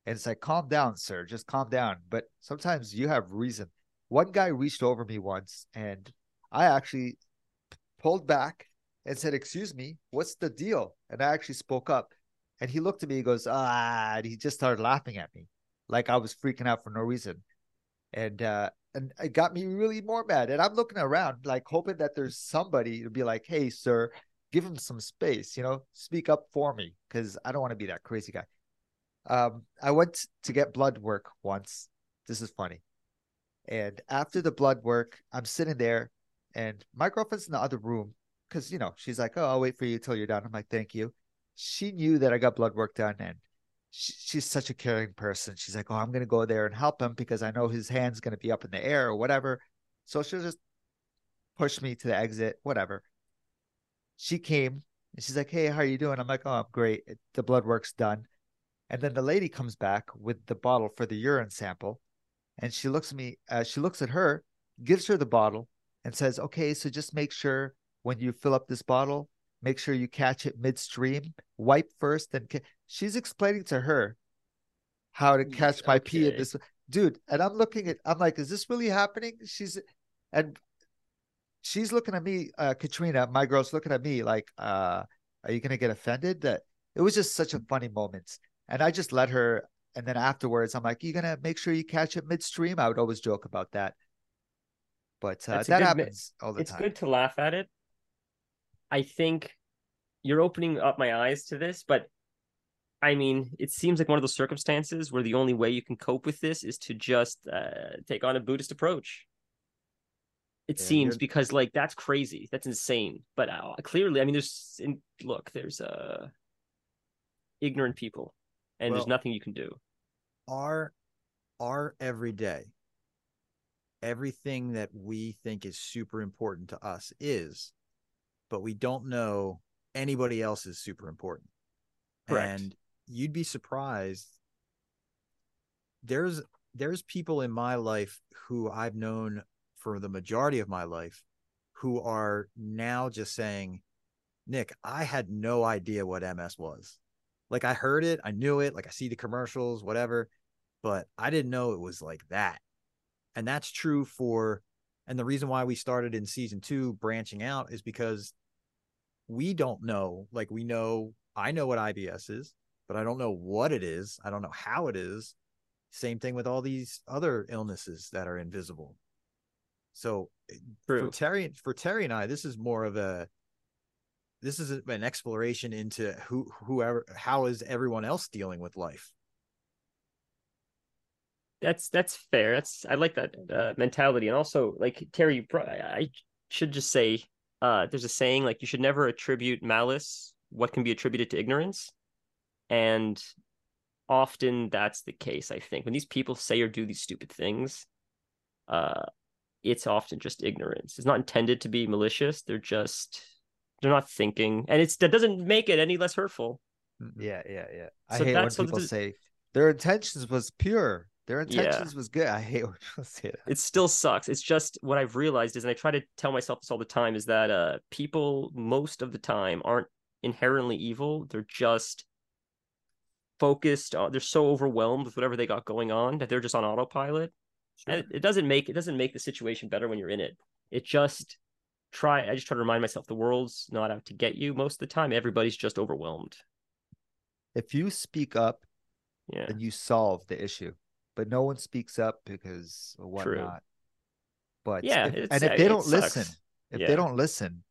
And it's like, calm down, sir, just calm down. But sometimes you have reason. One guy reached over me once, and I actually pulled back and said, "Excuse me, what's the deal?" And I actually spoke up, and he looked at me, he goes, "Ah," and he just started laughing at me, like I was freaking out for no reason, and uh, and it got me really more mad. And I'm looking around, like hoping that there's somebody to be like, "Hey, sir." give him some space, you know, speak up for me because I don't want to be that crazy guy. Um, I went to get blood work once. This is funny. And after the blood work, I'm sitting there and my girlfriend's in the other room because, you know, she's like, Oh, I'll wait for you till you're done. I'm like, Thank you. She knew that I got blood work done and she, she's such a caring person. She's like, Oh, I'm to go there and help him because I know his hand's to be up in the air or whatever. So she'll just push me to the exit, whatever she came and she's like, "Hey, how are you doing?" I'm like, "Oh, I'm great. The blood work's done." And then the lady comes back with the bottle for the urine sample, and she looks at me. Uh, she looks at her, gives her the bottle, and says, "Okay, so just make sure when you fill up this bottle, make sure you catch it midstream. Wipe first, then ca-. she's explaining to her how to catch my pee in this dude." And I'm looking at, I'm like, "Is this really happening?" She's, and she's looking at me, uh, Katrina, my girl's looking at me like, uh, are you gonna get offended? That it was just such a funny moment. And I just let her and then afterwards I'm like, you're gonna make sure you catch it midstream? I would always joke about that. But uh, that good happens all the it's time. It's good to laugh at it. I think you're opening up my eyes to this, but I mean, it seems like one of those circumstances where the only way you can cope with this is to just uh, take on a Buddhist approach. It Yeah, seems you're- because like that's crazy, that's insane. But uh, clearly, I mean, there's in, look, there's uh, ignorant people, and there's nothing you can do. our our everyday everything that we think is super important to us is but we don't know anybody else is super important Correct. and you'd be surprised there's there's people in my life who I've known for the majority of my life who are now just saying Nick I had no idea what MS was like I heard it I knew it like I see the commercials whatever but I didn't know it was like that. And that's true for, and the reason why we started in season two branching out is because we don't know, like we know, I know what IBS is, but I don't know what it is. I don't know how it is. Same thing with all these other illnesses that are invisible. So eh, for True. Terry, for Terry and I, this is more of a, this is an exploration into who, whoever, how is everyone else dealing with life? That's that's fair. That's I like that uh, mentality, and also like Terry, I I should just say, uh, there's a saying like you should never attribute malice what can be attributed to ignorance, and often that's the case. I think when these people say or do these stupid things, uh, it's often just ignorance. It's not intended to be malicious. They're just they're not thinking, and it's that doesn't make it any less hurtful. Yeah, yeah, yeah. I So hate when people this- say their intentions was pure. Their Yeah. intentions was good. I hate when people say that. it still sucks. It's just what I've realized is, and I try to tell myself this all the time, is that uh people most of the time aren't inherently evil. They're just focused on they're so overwhelmed with whatever they got going on that they're just on autopilot. And it, it doesn't make it doesn't make the situation better when you're in it. It just try I just try to remind myself the world's not out to get you most of the time. Everybody's just overwhelmed. If you speak up, Yeah. then you solve the issue. But no one speaks up because of True. whatnot. But Yeah, if- and if uh, they don't listen, if Yeah. they don't listen,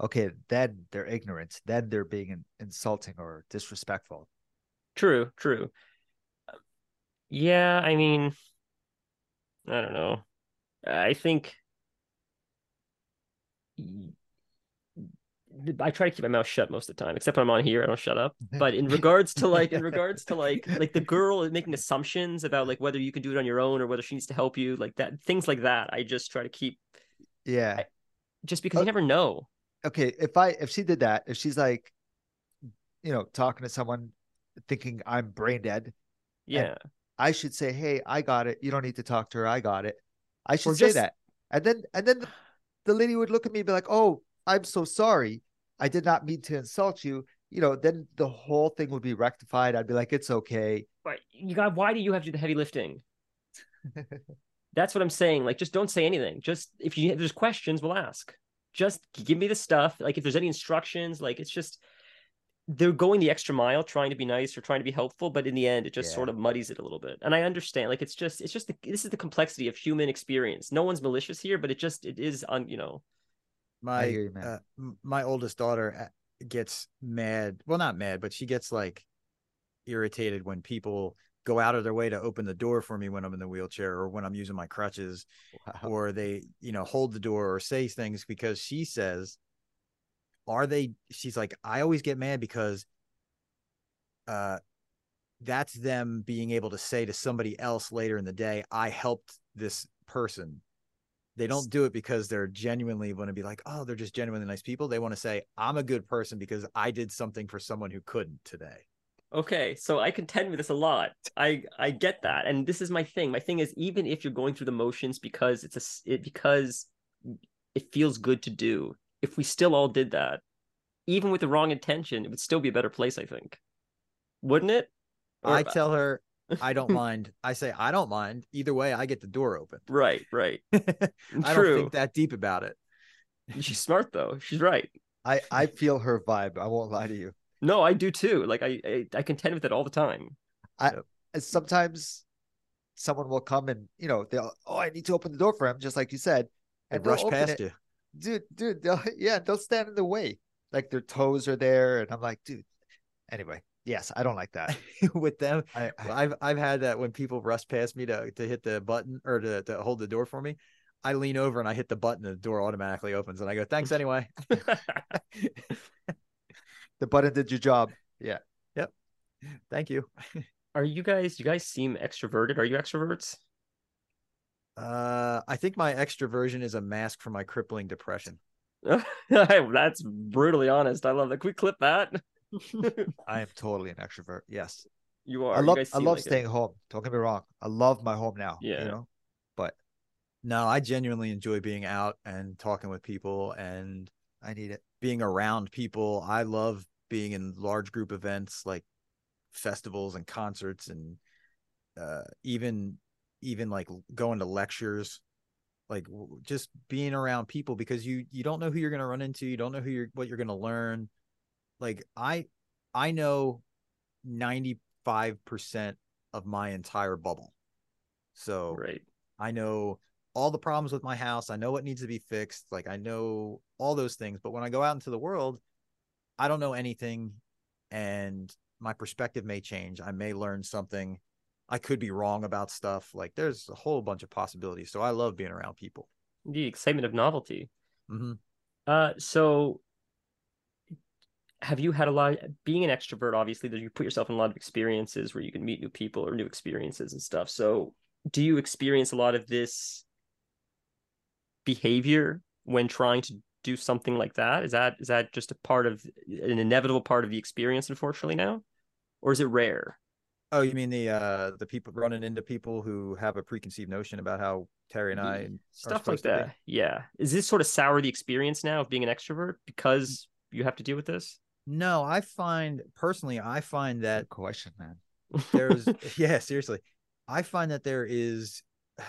okay, then they're ignorant. Then they're being insulting or disrespectful. True, true. Uh, yeah, I mean, I don't know. I think I try to keep my mouth shut most of the time, except when I'm on here, I don't shut up. Mm-hmm. But in regards to like, in regards to like, like the girl making assumptions about like whether you can do it on your own or whether she needs to help you, like that, things like that. I just try to keep. Yeah. Just because you never know. Okay, if I if she did that, if she's like, you know, talking to someone, thinking I'm brain dead. Yeah. I should say, hey, I got it. You don't need to talk to her. I got it. I should Or say just- that, and then and then the, the lady would look at me and be like, oh, I'm so sorry. I did not mean to insult you. You know, then the whole thing would be rectified. I'd be like, it's okay. But you got. Why do you have to do the heavy lifting? That's what I'm saying. Like, just don't say anything. Just if you if there's questions, we'll ask. Just give me the stuff. Like, if there's any instructions, like it's just they're going the extra mile, trying to be nice or trying to be helpful, but in the end, it just Yeah. sort of muddies it a little bit. And I understand. Like, it's just it's just the, this is the complexity of human experience. No one's malicious here, but it just it is on you know. My you, uh, my oldest daughter uh, gets mad well not mad but she gets like irritated when people go out of their way to open the door for me when i'm in the wheelchair or when i'm using my crutches Wow. or they you know hold the door or say things because she says are they she's like i always get mad because uh that's them being able to say to somebody else later in the day i helped this person they don't do it because they're genuinely want to be like oh they're just genuinely nice people they want to say i'm a good person because i did something for someone who couldn't today Okay, so I contend with this a lot. I I get that, and this is my thing. My thing is even if you're going through the motions because it's a it, because it feels good to do. If we still all did that, even with the wrong intention, it would still be a better place. I think, wouldn't it? Or- i tell her i don't mind i say i don't mind either way i get the door open right, right. i don't True. think that deep about it She's smart though. She's right. I I feel her vibe. I won't lie to you. No, I do too. Like I I, I contend with it all the time. And sometimes someone will come and you know they'll oh I need to open the door for him just like you said and rush past it. you dude dude they'll, yeah they'll stand in the way like their toes are there and I'm like dude anyway yes I don't like that with them I, I I've I've had that when people rush past me to to hit the button or to, to hold the door for me. I lean over and I hit the button and the door automatically opens and I go, thanks anyway. the button did your job Yeah. Yep. Thank you. Are you guys? You guys seem extroverted. Are you extroverts? Uh I think my extroversion is a mask for my crippling depression. That's brutally honest. I love that. Can we clip that? I am totally an extrovert yes you are. I love I love like it. staying home don't get me wrong I love my home now Yeah. you know but No, I genuinely enjoy being out and talking with people and I need it being around people. I love being in large group events like festivals and concerts and uh even even like going to lectures like just being around people because you you don't know who you're going to run into you don't know who you're what you're going to learn like i i know 95% of my entire bubble so Right. I know all the problems with my house. I know what needs to be fixed. Like I know all those things. But when I go out into the world, I don't know anything and my perspective may change. I may learn something. I could be wrong about stuff. Like there's a whole bunch of possibilities. So I love being around people. The excitement of novelty. hmm Uh, so have you had a lot of, being an extrovert obviously that you put yourself in a lot of experiences where you can meet new people or new experiences and stuff. So do you experience a lot of this behavior when trying to do something like that? Is that is that just a part of an inevitable part of the experience unfortunately now? Or is it rare? Oh, you mean the uh the people running into people who have a preconceived notion about how Terry and I stuff like supposed to be. that. Yeah. Is this sort of sour the experience now of being an extrovert because you have to deal with this No, I find personally, I find that Good question man. there's yeah seriously. I find that there is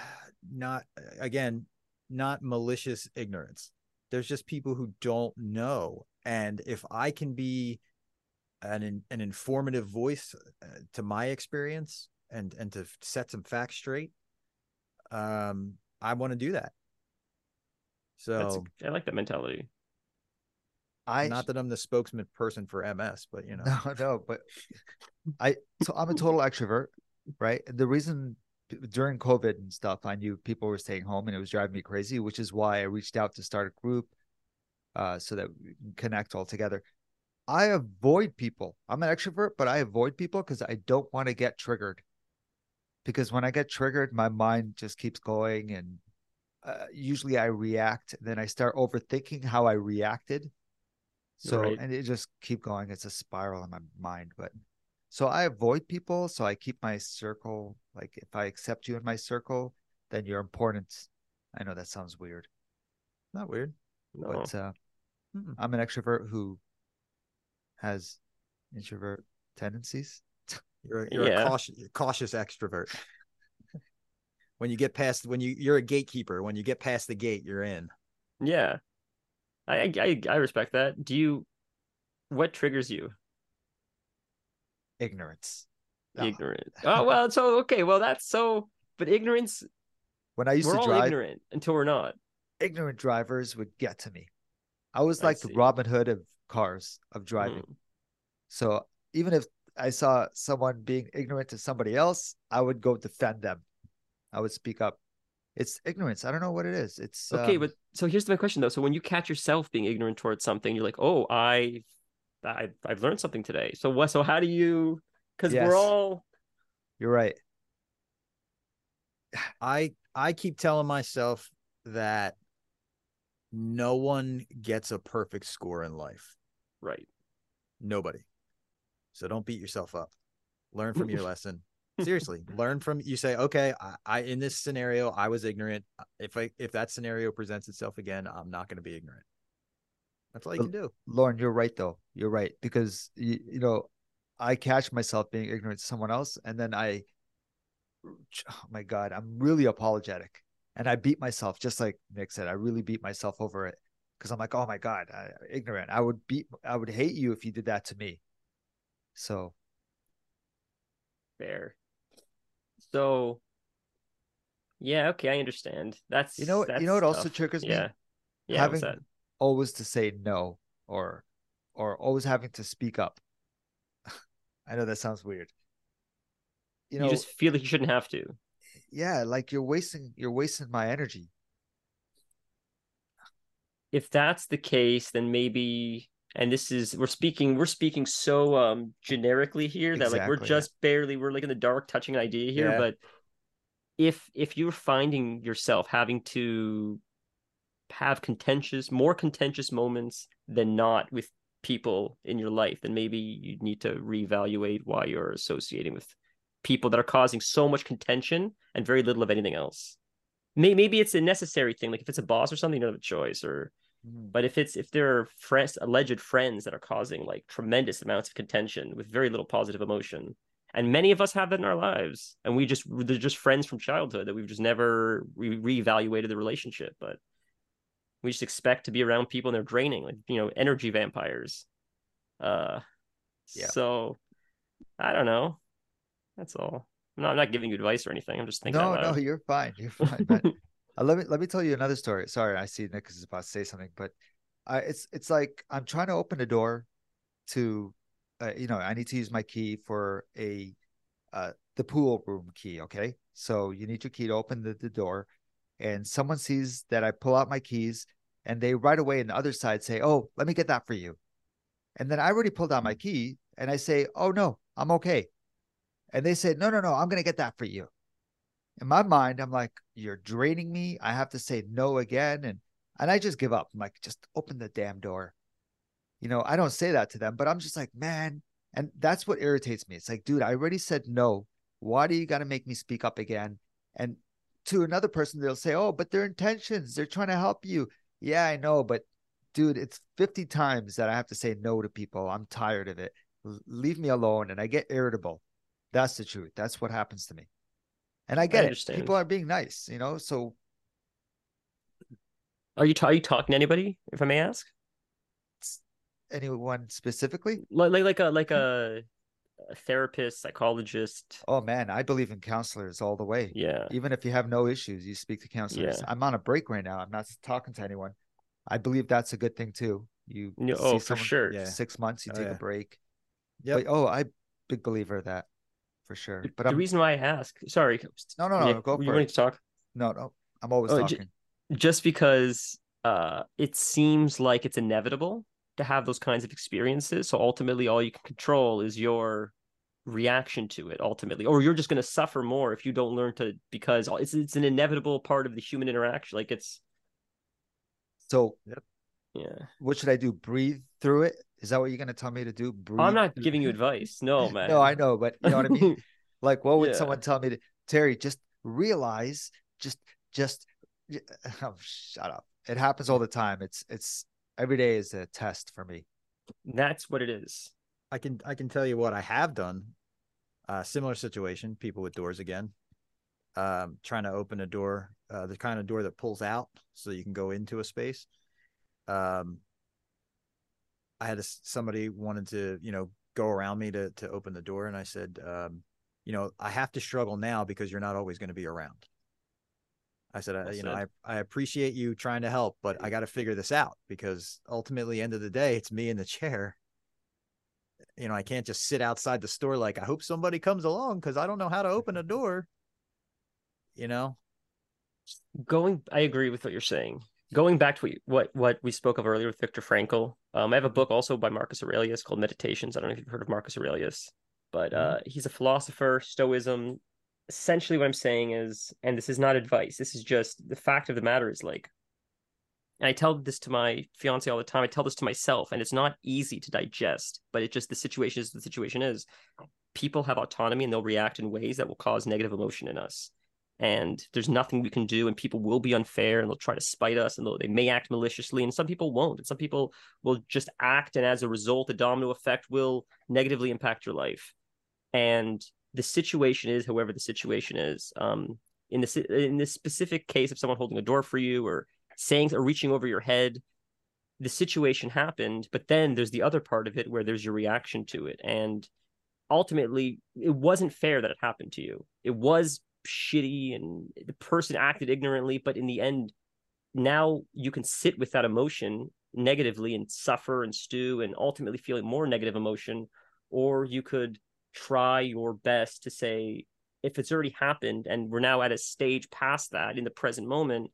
not again not malicious ignorance. There's just people who don't know and if i can be an an informative voice uh, to my experience and and to set some facts straight um i want to do that. That's so I like that mentality I not that i'm the spokesman person for ms but you know No, no, but I so I'm a total extrovert, right? The reason during COVID and stuff, I knew people were staying home and it was driving me crazy, which is why I reached out to start a group uh, so that we can connect all together. I avoid people. I'm an extrovert, but I avoid people because I don't want to get triggered. Because when I get triggered, my mind just keeps going, and uh, usually I react. Then I start overthinking how I reacted. So Right. and it just keep going. It's a spiral in my mind. But so I avoid people. So I keep my circle. Like if I accept you in my circle, then you're important. I know that sounds weird, Not weird. No. but uh, Mm-mm. I'm an extrovert who has introvert tendencies. You're, you're Yeah. a cautious, cautious extrovert. when you get past, when you you're a gatekeeper. When you get past the gate, you're in. Yeah. I, I I respect that. Do you what triggers you? Ignorance. No. Ignorant. Oh well, so okay, well that's so but ignorance When I used we're to all drive, ignorant until we're not. ignorant drivers would get to me. I was I like the. Robin Hood of cars of driving. Mm. So even if I saw someone being ignorant to somebody else, I would go defend them. I would speak up. It's ignorance. I don't know what it is. It's Okay, um, but so here's my question though. So when you catch yourself being ignorant towards something, you're like, "Oh, I I I've learned something today." So what so how do you cuz Yes. we're all you're right. I I keep telling myself that no one gets a perfect score in life. right. Nobody. So don't beat yourself up. Learn from your lesson. Seriously, learn from you say, okay, I, I in this scenario, I was ignorant. Uh, if I if that scenario presents itself again, I'm not going to be ignorant. That's all you But- can do. Lorne, you're right though. You're right because you, you know, I catch myself being ignorant to someone else, and then I, oh my god, I'm really apologetic, and I beat myself just like Nick said. I really beat myself over it because I'm like, oh my god, I, ignorant. I would beat, I would hate you if you did that to me. So Fair. So yeah, okay, I understand. That's you know, what- that's you know what also tough. triggers me? Yeah. Yeah, having always to say no or or always having to speak up. I know that sounds weird. You know, You, just feel like you shouldn't have to. yeah, like you're wasting you're wasting my energy. if that's the case, then maybe and this is we're speaking we're speaking so um generically here that like we're just barely we're like in the dark touching an idea here, Yeah. but if if you're finding yourself having to have contentious more contentious moments than not with people in your life, then maybe you need to reevaluate why you're associating with people that are causing so much contention and very little of anything else. Maybe it's a necessary thing, like if it's a boss or something, you don't have a choice, or but if it's if there are friends, alleged friends that are causing like tremendous amounts of contention with very little positive emotion, and many of us have that in our lives, and we just they're just friends from childhood that we've just never re- reevaluated the relationship, but we just expect to be around people and they're draining, like you know, energy vampires. Uh, Yeah. So I don't know. That's all. I'm not, I'm not giving you advice or anything. I'm just thinking. no, no, you're fine. You're fine. man. Uh, let me let me tell you another story. Sorry, I see Nick is about to say something, but I it's it's like I'm trying to open the door to, uh, you know, I need to use my key for a, uh, the pool room key. Okay, so you need your key to open the, the door, and someone sees that I pull out my keys, and they right away on the other side say, "Oh, let me get that for you," and then I already pulled out my key, and I say, "Oh no, I'm okay," and they say, "No, no, no, I'm gonna get that for you." In my mind, I'm like, you're draining me. I have to say no again. And and I just give up. I'm like, just open the damn door. You know, I don't say that to them, but I'm just like, man. And that's what irritates me. It's like, dude, I already said no. Why do you got to make me speak up again? And to another person, they'll say, oh, but their intentions, they're trying to help you. Yeah, I know. But dude, it's 50 times that I have to say no to people. I'm tired of it. Leave me alone. And I get irritable. That's the truth. That's what happens to me. And I get it. People are being nice, you know. So Are you ta- are you talking to anybody? If I may ask, anyone specifically? like like like a like hmm. a, a therapist, psychologist. Oh man, I believe in counselors all the way. Yeah. Even if you have no issues, you speak to counselors. Yeah. I'm on a break right now. I'm not talking to anyone. I believe that's a good thing too. You No, see oh, for sure. Yeah. six months, you Oh, take yeah. a break. Yep. But, oh, I big believer of that for sure. But the I'm reason why I ask, sorry, no, no, no. Go you for wanted it. to talk No, no. I'm always Oh, j- talking. just because uh, it seems like it's inevitable to have those kinds of experiences. So ultimately, all you can control is your reaction to it ultimately or you're just going to suffer more if you don't learn to because it's it's an inevitable part of the human interaction like it's So yeah what should I do? Breathe through it? Is that what you're gonna tell me to do? Breathe i'm not giving you advice no man No, I know, but you know what I mean? Like, what would Yeah. someone tell me to Terry? Just realize, just, just, oh, shut up. It happens all the time. It's, it's every day is a test for me. that's what it is I can I can tell you what I have done. Uh, similar situation, people with doors again, um, trying to open a door, uh, the kind of door that pulls out so you can go into a space. Um, I had a, somebody wanted to, you know, go around me to to open the door, and I said, um, you know, I have to struggle now because you're not always going to be around. I said, I, you know, I. I appreciate you trying to help, but I got to figure this out because ultimately, end of the day, it's me in the chair you know, I can't just sit outside the store like I hope somebody comes along because I don't know how to open a door. You know, going i agree with what you're saying going back to what what, what we spoke of earlier with viktor frankl um, i have a book also by marcus aurelius called meditations. I don't know if you've heard of marcus aurelius but uh, he's a philosopher stoicism. Essentially what i'm saying is and this is not advice this is just the fact of the matter is like and i tell this to my fiance all the time i tell this to myself and it's not easy to digest but it just the situation is the situation is. People have autonomy and they'll react in ways that will cause negative emotion in us and there's nothing we can do and people will be unfair and they'll try to spite us and they'll, may act maliciously and some people won't and some people will just act and as a result the domino effect will negatively impact your life. And the situation is however the situation is um in this in this specific case of someone holding a door for you or saying or reaching over your head the situation happened but then there's the other part of it where there's your reaction to it. And ultimately it wasn't fair that it happened to you. It was shitty and the person acted ignorantly but in the end now you can sit with that emotion negatively and suffer and stew and ultimately feeling more negative emotion or you could try your best to say if it's already happened and we're now at a stage past that in the present moment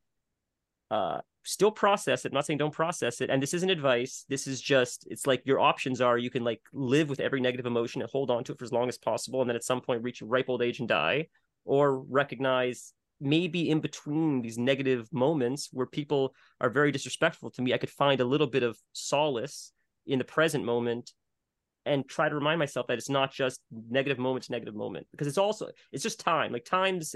uh still process it. I'm not saying don't process it. And this isn't advice. This is just it's like your options are you can like live with every negative emotion and hold on to it for as long as possible and then at some point reach ripe old age and die or recognize maybe in between these negative moments where people are very disrespectful to me i could find a little bit of solace in the present moment and try to remind myself that it's not just negative moment to negative moment because it's also it's just time like times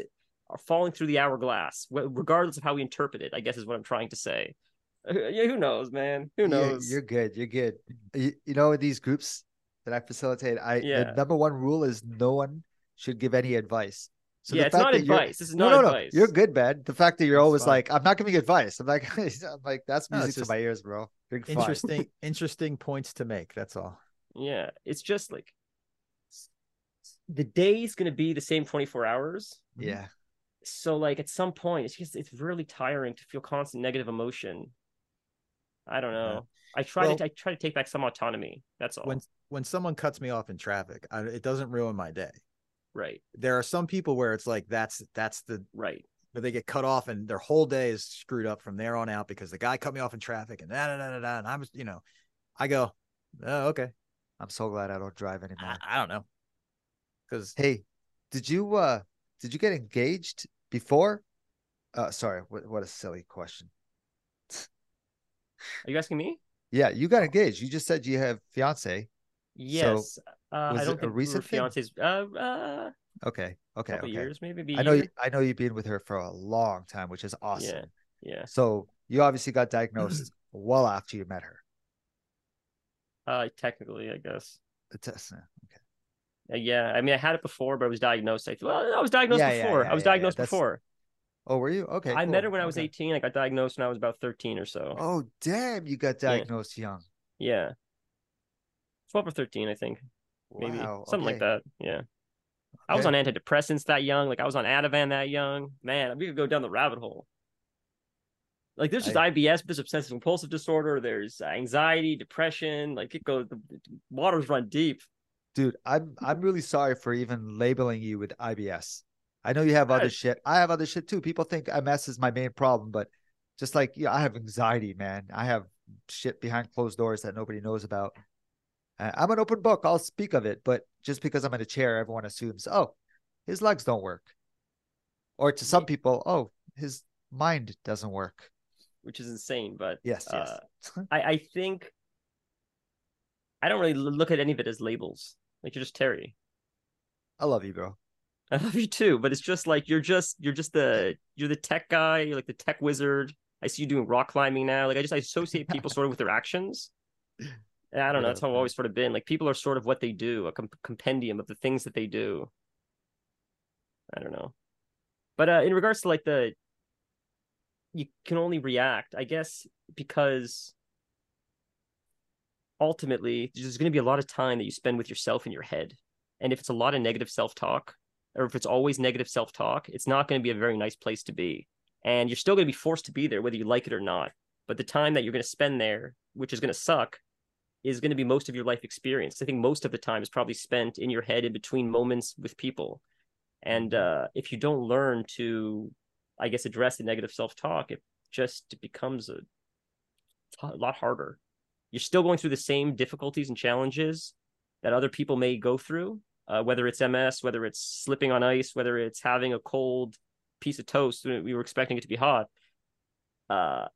are falling through the hourglass regardless of how we interpret it i guess is what i'm trying to say yeah who knows man who knows you're good. You're good. You, you know, in these groups that I facilitate, I Yeah. the number one rule is no one should give any advice. So yeah it's not advice this is No, not no, advice no. You're good, man. The fact that you're That's always like, I'm not giving advice. I'm like, I'm like, that's No, music it's to my ears, bro. You're interesting, interesting points to make. That's all. yeah it's just like the day's going to be the same 24 hours mm-hmm. Yeah. so like at some point it's just it's really tiring to feel constant negative emotion i don't Yeah. know i try Well- to i try to take back some autonomy that's all When when someone cuts me off in traffic, I, it doesn't ruin my day. Right There are some people where it's like that's that's the right But they get cut off and their whole day is screwed up from there on out because the guy cut me off in traffic and da da da da, da and I'm you know, I go, oh okay, I'm so glad I don't drive anymore. I, I don't know, because Hey, did you uh did you get engaged before? Uh sorry, what what a silly question. are you asking me Yeah, you got engaged. You just said you have fiance. yes uh, i was don't it a recent thing? fiancés uh uh Okay, okay, couple okay. years maybe I know you, I know you've been with her for a long time, which is awesome. yeah yeah So you obviously got diagnosed well after you met her. uh technically i guess It's- okay. Uh, yeah i mean i had it before but i was diagnosed I, well i was diagnosed Yeah, yeah, before yeah, i was yeah, yeah. diagnosed before Oh, were you? Okay. i met her when i was Okay. 18 i got diagnosed when i was about 13 or so Oh, damn, you got Yeah. diagnosed young. Yeah. 12 or 13, I think. Maybe. Wow. Something like that. Yeah. I was on antidepressants that young. Like I was on Ativan that young. Man, we could go down the rabbit hole. Like there's just I- IBS, there's obsessive compulsive disorder. There's anxiety, depression. Like it goes, the waters run deep. Dude, I'm I'm really sorry for even labeling you with IBS. I know you have other shit. I have other shit too. People think MS is my main problem, but Just like yeah, I have anxiety, man. I have shit behind closed doors that nobody knows about. I'm an open book. I'll speak of it, but just because I'm in a chair, everyone assumes, oh, his legs don't work. Or to some people, oh, his mind doesn't work. which is insane. But Yes, yes. uh, I, I think I don't really look at any of it as labels. Like you're just Terry. I love you, bro. I love you too, but it's just like you're just you're just the you're the tech guy. You're like the tech wizard. I see you doing rock climbing now. Like I just I associate people sort of with their actions. And I don't know. That's how I've always sort of been. Like people are sort of what they do, a com- compendium of the things that they do. I don't know. But uh, in regards to like the, you can only react, I guess, because ultimately there's going to be a lot of time that you spend with yourself in your head. And if it's a lot of negative self talk, or if it's always negative self talk, it's not going to be a very nice place to be. And you're still going to be forced to be there, whether you like it or not. But the time that you're going to spend there, which is going to suck, is going to be most of your life experience. I think most of the time is probably spent in your head in between moments with people. And uh, if you don't learn to, I guess, address the negative self talk, it just becomes a, a lot harder. You're still going through the same difficulties and challenges that other people may go through, uh, whether it's MS, whether it's slipping on ice, whether it's having a cold piece of toast when we were expecting it to be hot. Uh,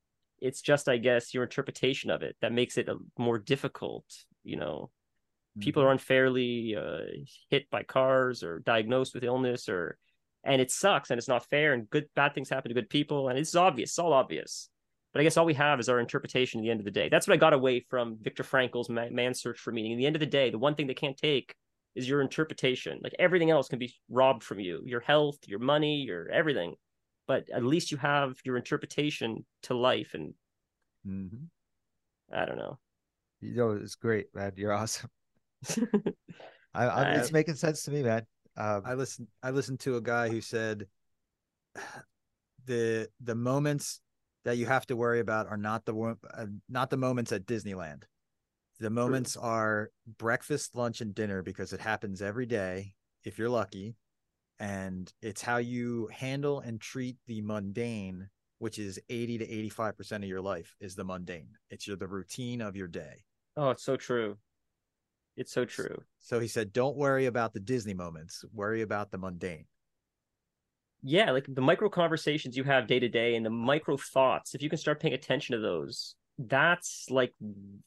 it's just, I guess, your interpretation of it that makes it a, more difficult. You know, people Mm-hmm. are unfairly uh, hit by cars or diagnosed with illness, or and it sucks and it's not fair. And good, bad things happen to good people, and it's obvious, it's all obvious. But I guess all we have is our interpretation. At the end of the day, that's what I got away from Viktor Frankl's Man, Search for Meaning. At the end of the day, the one thing they can't take is your interpretation. Like everything else can be robbed from you, your health, your money, your everything. But at least you have your interpretation to life, and Mhm. I don't know. You know, it's great, man. You're awesome. I, I, it's making sense to me, man. Um, I listened. I listened to a guy who said the the moments that you have to worry about are not the wo- uh, not the moments at Disneyland. The moments are breakfast, lunch, and dinner because it happens every day if you're lucky, and it's how you handle and treat the mundane, which is eighty to eighty five percent of your life is the mundane. It's your the routine of your day. Oh, it's so true. It's so true. So he said, don't worry about the Disney moments. Worry about the mundane. Yeah, like the micro conversations you have day to day and the micro thoughts, if you can start paying attention to those, that's like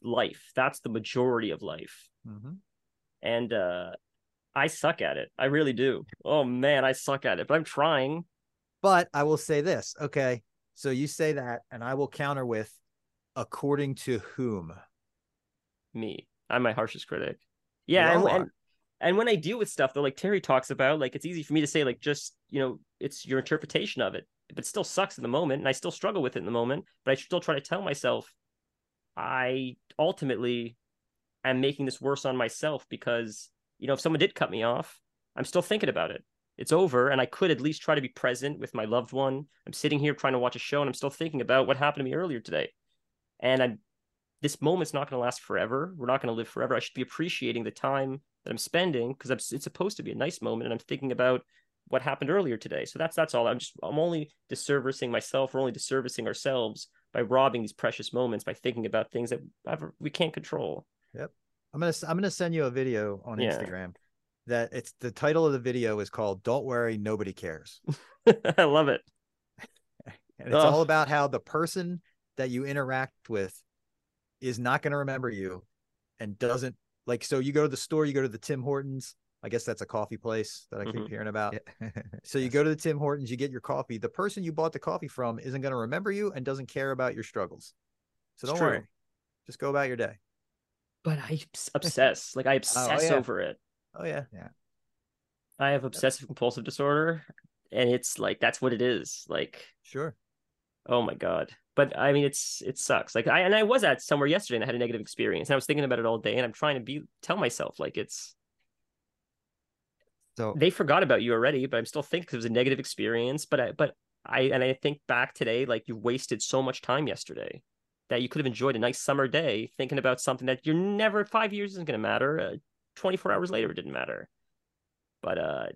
life. That's the majority of life. Mm-hmm. And uh I suck at it. I really do. Oh man, I suck at it, but I'm trying. But I will say this. Okay. So you say that, and I will counter with according to whom? Me. I'm my harshest critic. Yeah, and, and and when I deal with stuff though, like Terry talks about, like it's easy for me to say, like just you know, it's your interpretation of it, but it still sucks in the moment, and I still struggle with it in the moment. But I still try to tell myself, I ultimately am making this worse on myself because you know, if someone did cut me off, I'm still thinking about it. It's over, and I could at least try to be present with my loved one. I'm sitting here trying to watch a show, and I'm still thinking about what happened to me earlier today, and I'm this moment's not going to last forever. We're not going to live forever. I should be appreciating the time that I'm spending because it's supposed to be a nice moment, and I'm thinking about what happened earlier today. So that's that's all. I'm just I'm only disservicing myself. We're only disservicing ourselves by robbing these precious moments by thinking about things that we can't control. I'm gonna I'm gonna send you a video on Yeah. Instagram. That it's the title of the video is called "Don't Worry, Nobody Cares," I love it. and it's Ugh. all about how the person that you interact with is not going to remember you, and doesn't like. So you go to the store, you go to the Tim Hortons. I guess that's a coffee place that I keep Mhm. hearing about. yeah. So you go to the Tim Hortons, you get your coffee. The person you bought the coffee from isn't going to remember you and doesn't care about your struggles. So It's don't true. worry. Just go about your day. But I obsess, like I oh, oh, obsess yeah. over it. Oh yeah. Yeah. I have obsessive compulsive disorder, and it's like that's what it is. Like Sure. Oh my god. But I mean it's it sucks. Like I and I was at somewhere yesterday and I had a negative experience. And I was thinking about it all day and I'm trying to be tell myself like it's So they forgot about you already, but I'm still thinking 'cause it was a negative experience. But I but I and I think back today, like you wasted so much time yesterday that you could have enjoyed a nice summer day thinking about something that you're never five years isn't gonna matter. Uh, 24 hours later it didn't matter. But uh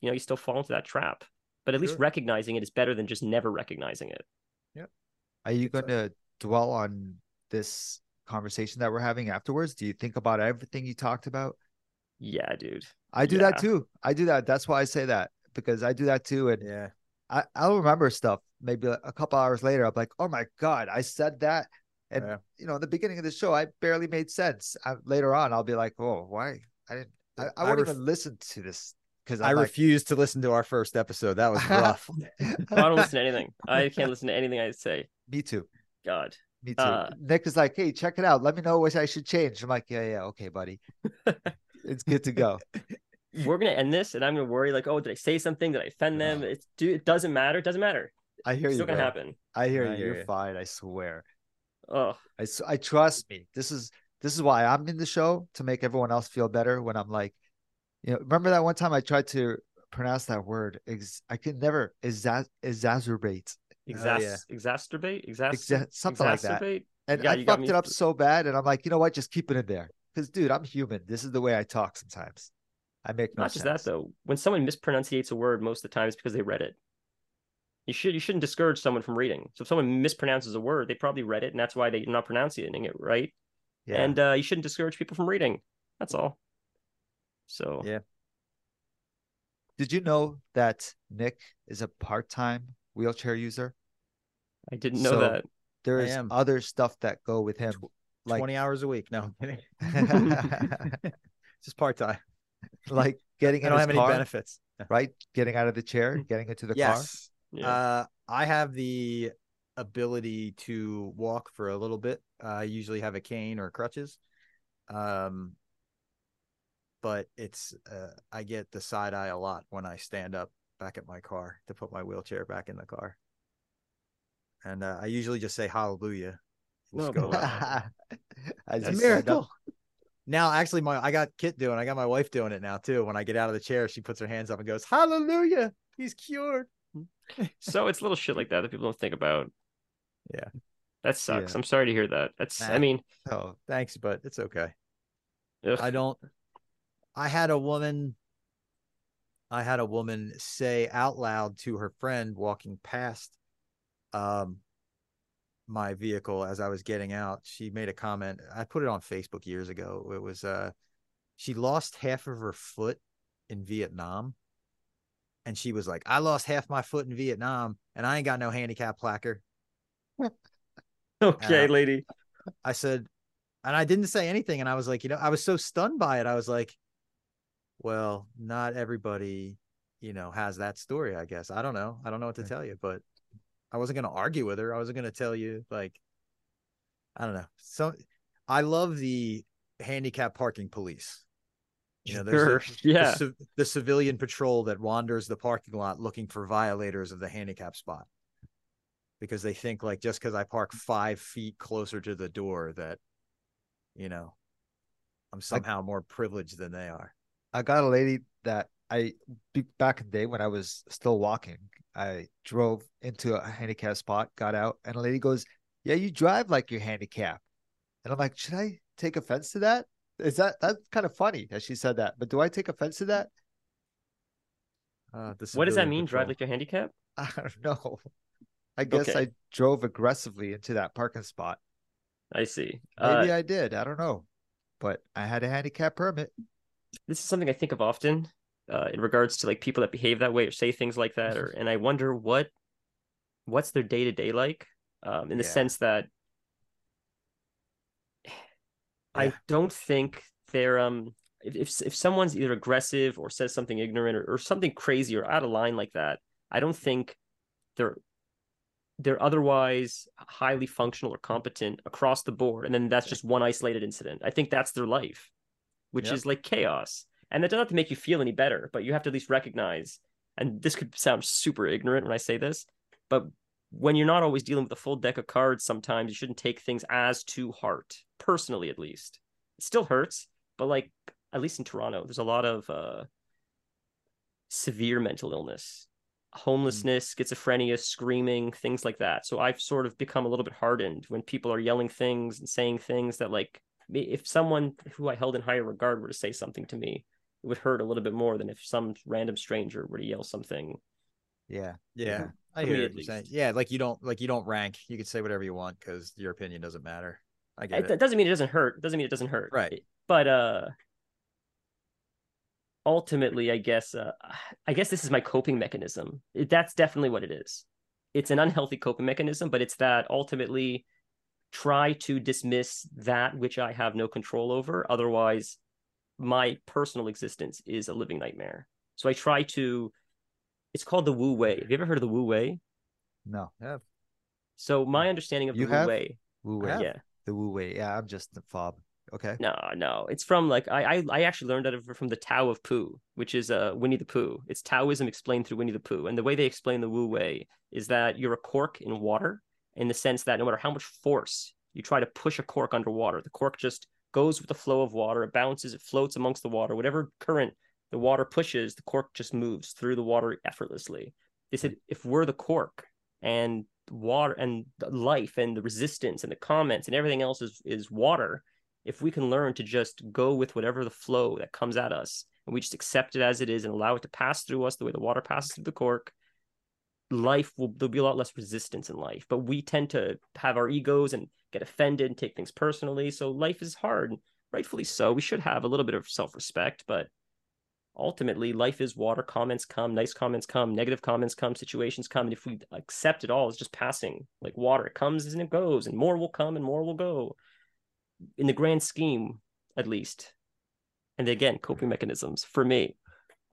you know, you still fall into that trap. But at least recognizing it is better than just never recognizing it. Yeah. Are you going to dwell on this conversation that we're having afterwards? Do you think about everything you talked about? Yeah, dude. I do Yeah. that too. I do that. That's why I say that because I do that too. And Yeah. I, I'll remember stuff maybe a couple hours later. I'm like, oh my God, I said that. And, Yeah. you know, in the beginning of the show, I barely made sense. I, later on, I'll be like, oh, why? I didn't, I, I I won't ref- even listen to this because I I'm like, refuse to listen to our first episode. That was rough. I don't listen to anything. I can't listen to anything I say. me too. God. Me too. Uh, Nick is like, hey, check it out. Let me know what I should change. I'm like, yeah, yeah, okay, buddy. it's good to go. We're gonna end this and I'm gonna worry like, oh, did I say something? Did I offend them? It's dude, it doesn't matter. It doesn't matter. I hear you. It's you. still gonna bro. happen. I hear I you. hear You're you. fine. I swear. Oh, I, I trust me. This is this is why I'm in the show to make everyone else feel better. When I'm like, you know, remember that one time I tried to pronounce that word? Ex- I could never exa- exacerbate, oh, exas- yeah. exacerbate, exas- Exa- something like that. exacerbate? and Yeah, I you fucked me it up th- so bad. And I'm like, you know what? Just keep it in there, because dude, I'm human. This is the way I talk sometimes. I make no Not just that though. When someone mispronunciates a word, most of the time it's because they read it. You should you shouldn't discourage someone from reading. So if someone mispronounces a word, they probably read it, and that's why they're not pronouncing it right. Yeah. And uh, you shouldn't discourage people from reading. That's all. So Yeah. Did you know that Nick is a part-time wheelchair user? I didn't know So- that. There I is am. other stuff that go with him, like 20 hours a week. No, I'm kidding. like Just part time. Like getting I don't his have any benefits. right? Getting out of the chair, getting into the car. yes. Yeah. Uh, I have the ability to walk for a little bit. I usually have a cane or crutches. Um, but it's uh, I get the side eye a lot when I stand up back at my car to put my wheelchair back in the car. And uh, I usually just say hallelujah. No, Just go but- around. As It's a you stand up. miracle. Now, actually, my I got Kit doing. I got my wife doing it now too. When I get out of the chair, she puts her hands up and goes, "Hallelujah! He's cured." So it's little shit like that that people don't think about. Yeah. That sucks. Yeah. I'm sorry to hear that. That's I mean, Oh, Thanks, but it's okay. ugh. I don't. I had a woman. I had a woman say out loud to her friend walking past, um, my vehicle as I was getting out. She made a comment. I put it on Facebook years ago. It was uh, she lost half of her foot in Vietnam, and she was like, "I lost half my foot in Vietnam, and I ain't got no handicap placard." okay, lady. I said, and I didn't say anything. And I was like, you know, I was so stunned by it. I was like, well, not everybody, you know, has that story, I guess. I don't know. I don't know what to tell you, but I wasn't going to argue with her. I wasn't going to tell you, like, I don't know. So I love the handicap parking police. You know, there's Sure. the, Yeah. the, the civilian patrol that wanders the parking lot looking for violators of the handicap spot because they think like just because I park five feet closer to the door that, you know, I'm somehow more privileged than they are. I got a lady that I be- back in the day when I was still walking. I drove into a handicap spot, got out, and a lady goes, "Yeah, you drive like you're handicapped." And I'm like, "Should I take offense to that? Is that that's kind of funny that she said that? But do I take offense to that? Uh, What does that mean? Drive like you're? I don't know. I guess Okay. I drove aggressively into that parking spot. I see. Maybe Uh, I did. I don't know, but I had a handicap permit. this is something I think of often uh, in regards to like people that behave that way or say things like that, or and I wonder what what's their day to day like, um, in the Yeah. sense that I don't think they're um if, if if someone's either aggressive or says something ignorant or, or something crazy or out of line like that, I don't think they're they're otherwise highly functional or competent across the board, and then that's just one isolated incident. I think that's their life, which Yep. is like chaos, and that doesn't have to make you feel any better, but you have to at least recognize. And this could sound super ignorant when I say this, but when you're not always dealing with a full deck of cards, sometimes you shouldn't take things as to heart, personally at least. It still hurts, but like at least in Toronto, there's a lot of uh, severe mental illness, homelessness, schizophrenia, screaming, things like that. So I've sort of become a little bit hardened when people are yelling things and saying things that like if someone who I held in higher regard were to say something to me, it would hurt a little bit more than if some random stranger were to yell something Yeah. Yeah, I hear what you're saying. Yeah, like you don't like you don't rank. You can say whatever you want because your opinion doesn't matter. I get It, it. that doesn't mean it doesn't hurt. Doesn't mean it doesn't hurt. Right. But uh ultimately, I guess uh I guess this is my coping mechanism. It, that's definitely what it is. It's an unhealthy coping mechanism, but it's that ultimately try to dismiss that which I have no control over. Otherwise, my personal existence is a living nightmare. So I try to it's called the Wu Wei. Have you ever heard of the Wu Wei? No. I have. So my understanding of You the Wu have? Wei, Wu Wei. yeah, The Wu Wei. Yeah, I'm just the fob. Okay. No, no. It's from like I I, I actually learned that of- from the Tao of Pooh, which is uh Winnie the Pooh. It's Taoism explained through Winnie the Pooh. And the way they explain the Wu Wei is that you're a cork in water in the sense that no matter how much force you try to push a cork underwater, the cork just goes with the flow of water, it bounces, it floats amongst the water. Whatever current the water pushes, the cork just moves through the water effortlessly. They said if we're the cork and water and life and the resistance and the comments and everything else is is water, if we can learn to just go with whatever the flow that comes at us and we just accept it as it is and allow it to pass through us the way the water passes through the cork life will there'll be a lot less resistance in life. But we tend to have our egos and get offended and take things personally. So life is hard rightfully so. We should have a little bit of self-respect but ultimately life is water comments come nice comments come negative comments come situations come and if we accept it all it's just passing like water it comes and it goes and more will come and more will go. In the grand scheme at least. And again coping mechanisms. For me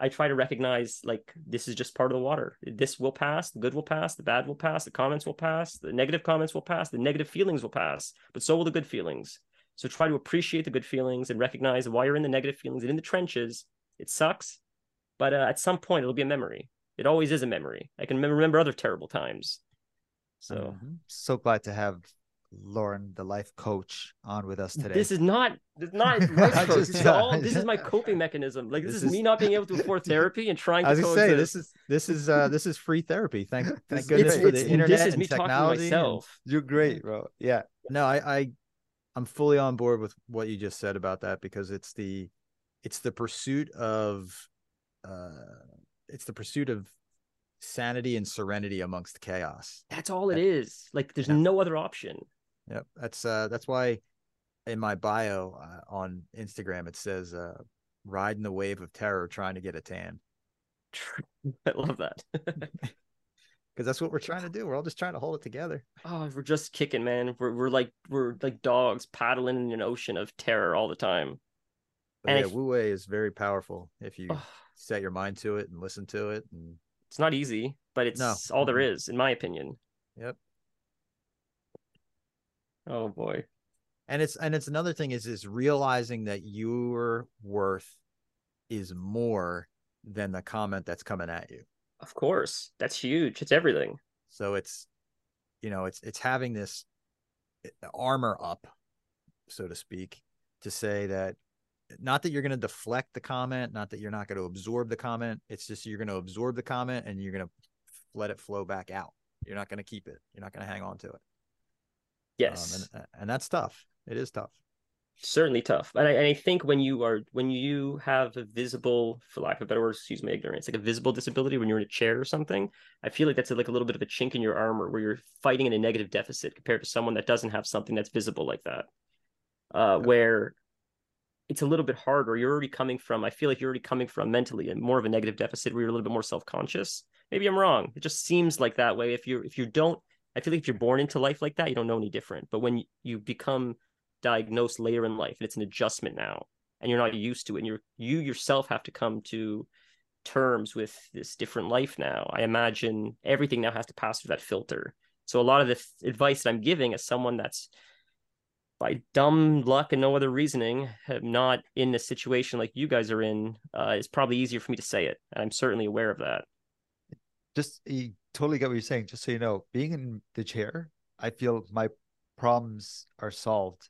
i try to recognize like this is just part of the water. This will pass the good will pass the bad will pass the comments will pass the negative comments will pass the negative feelings will pass but so will the good feelings. So try to appreciate the good feelings and recognize why you're in the negative feelings and in the trenches it sucks but uh, at some point it'll be a memory it always is a memory i can remember other terrible times so Mhm. So glad to have Lorne, the life coach, on with us today. This is not this is not life coach. This is all this is my coping mechanism. Like this, This is, is- me not being able to afford therapy and trying I was to gonna coexist. say this is this is uh this is free therapy. Thank thank goodness great. for it's, the internet this is and me talking to technology. and- myself. You're great, bro. Yeah. no, I, I I'm fully on board with what you just said about that because it's the it's the pursuit of uh it's the pursuit of sanity and serenity amongst chaos. That's all it is. Like there's Yeah. no other option. Yep. That's uh that's why in my bio uh, on Instagram it says uh riding the wave of terror trying to get a tan I love that. because that's what we're trying to do. We're all just trying to hold it together. oh, we're just kicking, man. We're we're like we're like dogs paddling in an ocean of terror all the time. But And yeah, Wu Wei is very powerful if you Oh, set your mind to it and listen to it and it's not easy, but it's No. all there is, in my opinion. Yep. Oh boy. and it's and it's another thing is is realizing that your worth is more than the comment that's coming at you Of course. That's huge. It's everything. so it's you know it's it's having this eh, armor up so to speak to say that not that you're going to deflect the comment not that you're not going to absorb the comment it's just you're going to absorb the comment and you're going to let it flow back out. You're not going to keep it. You're not going to hang on to it. Yes. um, and, and that's tough. It is tough. Certainly tough. And I, and I think when you are when you have a visible for lack of a better word excuse my ignorance like a visible disability when you're in a chair or something i feel like that's like a little bit of a chink in your armor where you're fighting in a negative deficit compared to someone that doesn't have something that's visible like that. Uh where it's a little bit harder. You're already coming from i feel like you're already coming from mentally and more of a negative deficit where you're a little bit more self-conscious. Maybe i'm wrong. It just seems like that way. If you're if you don't i feel like if you're born into life like that you don't know any different. But when you become diagnosed later in life and it's an adjustment now and you're not used to it and you're you yourself have to come to terms with this different life now i imagine everything now has to pass through that filter. So a lot of the th- advice that i'm giving as someone that's by dumb luck and no other reasoning have not in a situation like you guys are in uh, it's probably easier for me to say it and i'm certainly aware of that Just you totally get what you're saying. Just so you know, being in the chair, I feel my problems are solved.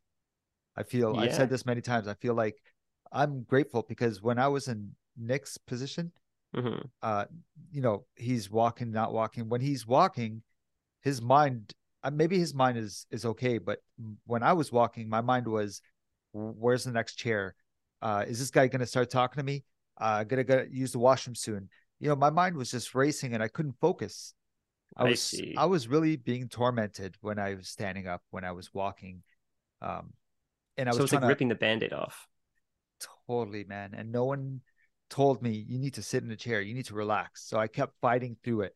I feel I've said this many times. I feel like I'm grateful because when I was in Nick's position, hmm uh, you know, he's walking, not walking. When he's walking, his mind, maybe his mind is is okay, but when I was walking, my mind was, "Where's the next chair? Uh, is this guy gonna start talking to me? Uh, gonna go use the washroom soon." you know, my mind was just racing and I couldn't focus. I I was see. I was really being tormented when I was standing up, when I was walking. Um and I was so it's like to ripping the band-aid off. totally, man. And no one told me you need to sit in a chair, you need to relax. So I kept fighting through it.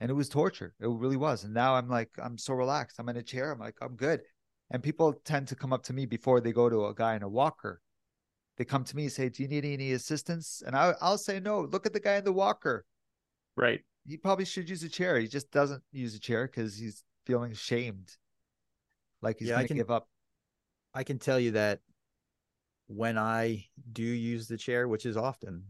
And it was torture. It really was. And now I'm like, I'm so relaxed. I'm in a chair. I'm like, I'm good. And people tend to come up to me before they go to a guy in a walker. They come to me and say, Do you need any assistance? And I, I'll say, No, look at the guy in the walker. Right. He probably should use a chair. He just doesn't use a chair because he's feeling shamed. Like he's Yeah, going to give up. I can tell you that when I do use the chair, which is often,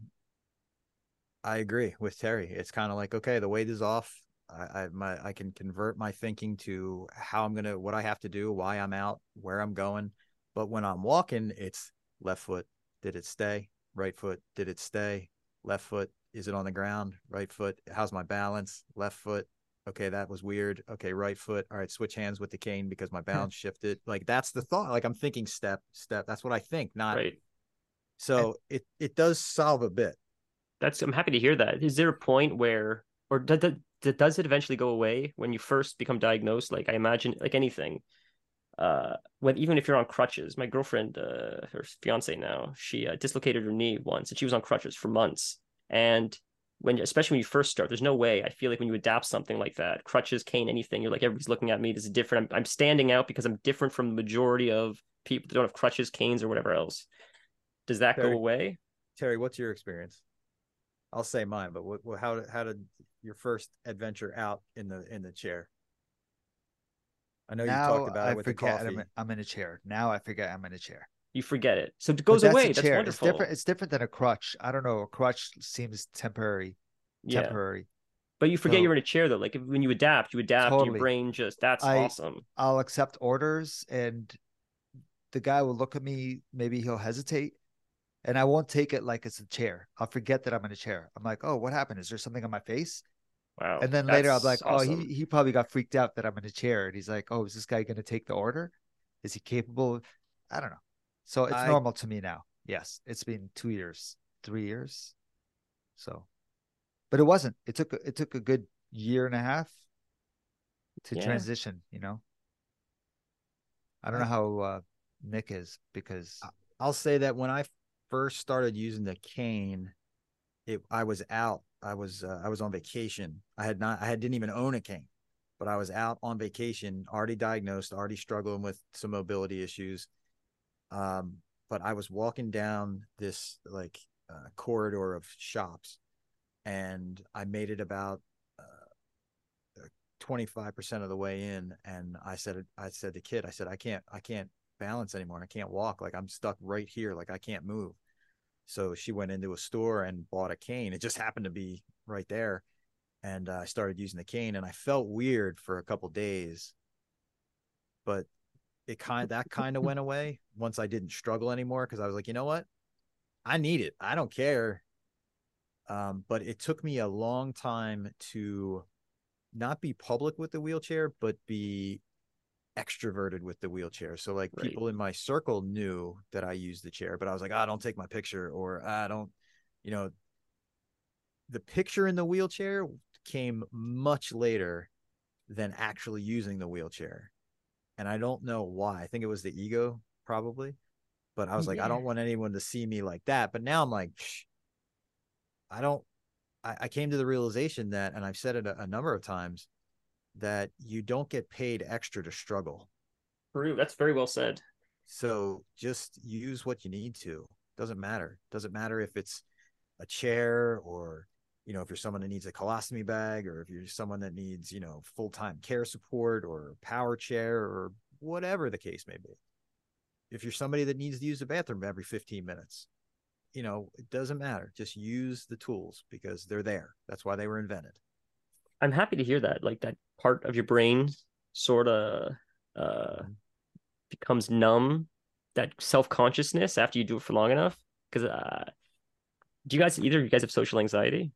I agree with Terry. It's kind of like, okay, the weight is off. I, I my I can convert my thinking to how I'm gonna what I have to do, why I'm out, where I'm going. But when I'm walking, it's left foot, did it stay? Right foot, did it stay? Left foot, is it on the ground? Right foot, how's my balance? Left foot, okay, that was weird. Okay, right foot. All right, switch hands with the cane because my balance shifted. Like that's the thought. Like I'm thinking step, step. That's what I think. Not Right. so it it does solve a bit. That's I'm happy to hear that. Is there a point where or does, does, it eventually go away when you first become diagnosed? Like I imagine like anything. Uh when even if you're on crutches, my girlfriend, uh her fiance now, she uh, dislocated her knee once and she was on crutches for months. And when especially when you first start, there's no way. I feel like when you adapt something like that, crutches, cane, anything, you're like everybody's looking at me. This is different. I'm, I'm standing out because I'm different from the majority of people that don't have crutches, canes, or whatever else. Does that Very- go away? Terry, what's your experience? I'll say mine, but what, what how how did your first adventure out in the in the chair? I know you talked about I it with the forget coffee. I'm, in- I'm in a chair. Now I forget I'm in a chair. You forget it, so it goes that's away. a That's chair. wonderful. It's different. It's different than a crutch. I don't know. A crutch seems temporary. yeah, Temporary. but you forget So- you're in a chair though. Like when you adapt, you adapt. Totally. Your brain just that's I- awesome. I'll accept orders and the guy will look at me, maybe he'll hesitate. And I won't take it like it's a chair. I'll forget that I'm in a chair. I'm like, oh, what happened? Is there something on my face? Wow. and then later I'm that's like, oh, he, he probably got freaked out that I'm in a chair. And he's like, oh, is this guy going to take the order? Is he capable? I don't know. So it's I- normal to me now. Yes. It's been two years, three years. So, but it wasn't. It took, a- it took a good year and a half to Yeah. transition, you know? I don't know how uh, Nick is because I'll say that when I first started using the cane, it I was out. I was uh, I was on vacation. I had not I had didn't even own a cane, but I was out on vacation, already diagnosed, already struggling with some mobility issues. Um, but I was walking down this like uh, corridor of shops, and I made it about uh, twenty five percent of the way in, and I said I said to Kit, I said I can't I can't balance anymore. I can't walk. Like I'm stuck right here. Like I can't move. So she went into a store and bought a cane. It just happened to be right there. And uh, I started using the cane and I felt weird for a couple days. But it kind that kind of went away once I didn't struggle anymore because I was like, you know what? I need it. I don't care. Um, but it took me a long time to not be public with the wheelchair, but be extroverted with the wheelchair. So like Right. people in my circle knew that I used the chair, but I was like, I don't take my picture or I don't, you know, the picture in the wheelchair came much later than actually using the wheelchair. And I don't know why. I think it was the ego probably. But I was like, I don't want anyone to see me like that. But now I'm like, Shh, I don't I, I came to the realization that, and I've said it a, a number of times, that you don't get paid extra to struggle. True. That's very well said. So just use what you need to. Doesn't matter. Doesn't matter if it's a chair or you know if you're someone that needs a colostomy bag or if you're someone that needs you know full-time care support or power chair or whatever the case may be. If you're somebody that needs to use the bathroom every 15 minutes, you know, it doesn't matter. Just use the tools because they're there. That's why they were invented. I'm happy to hear that. Like that part of your brain sort of uh becomes numb. That self consciousness after you do it for long enough. Because uh, do you guys either of you guys have social anxiety?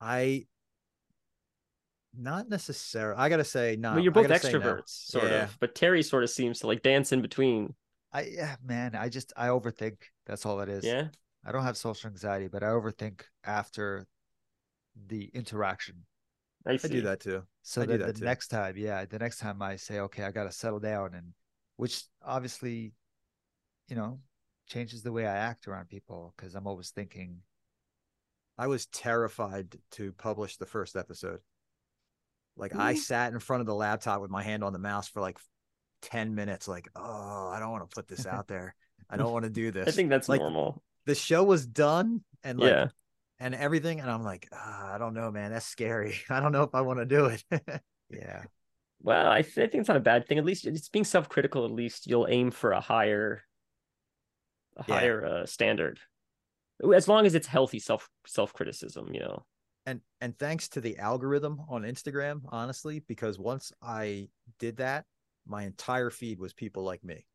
I not necessarily. I gotta say, not. well, you're both gotta no. extroverts, sort Yeah. of. But Terry sort of seems to like dance in between. I yeah, man, I just I overthink. That's all it is. Yeah. I don't have social anxiety, but I overthink after the interaction. I, I do that too. So I do that that the too. next time, yeah, the next time I say, okay, I got to settle down, and which obviously, you know, changes the way I act around people because I'm always thinking, I was terrified to publish the first episode. Like I mm-hmm. sat in front of the laptop with my hand on the mouse for like 10 minutes, like, oh, I don't want to put this out there. I don't want to do this. I think that's like normal. the show was done and like yeah. And everything. And I'm like, ah, I don't know, man. That's scary. I don't know if I want to do it. yeah, Well, I, th- I think it's not a bad thing. At least it's being self-critical. At least you'll aim for a higher, a Yeah. higher uh, standard, as long as it's healthy self self-criticism. You know. and and thanks to the algorithm on Instagram, honestly, because once I did that, my entire feed was people like me.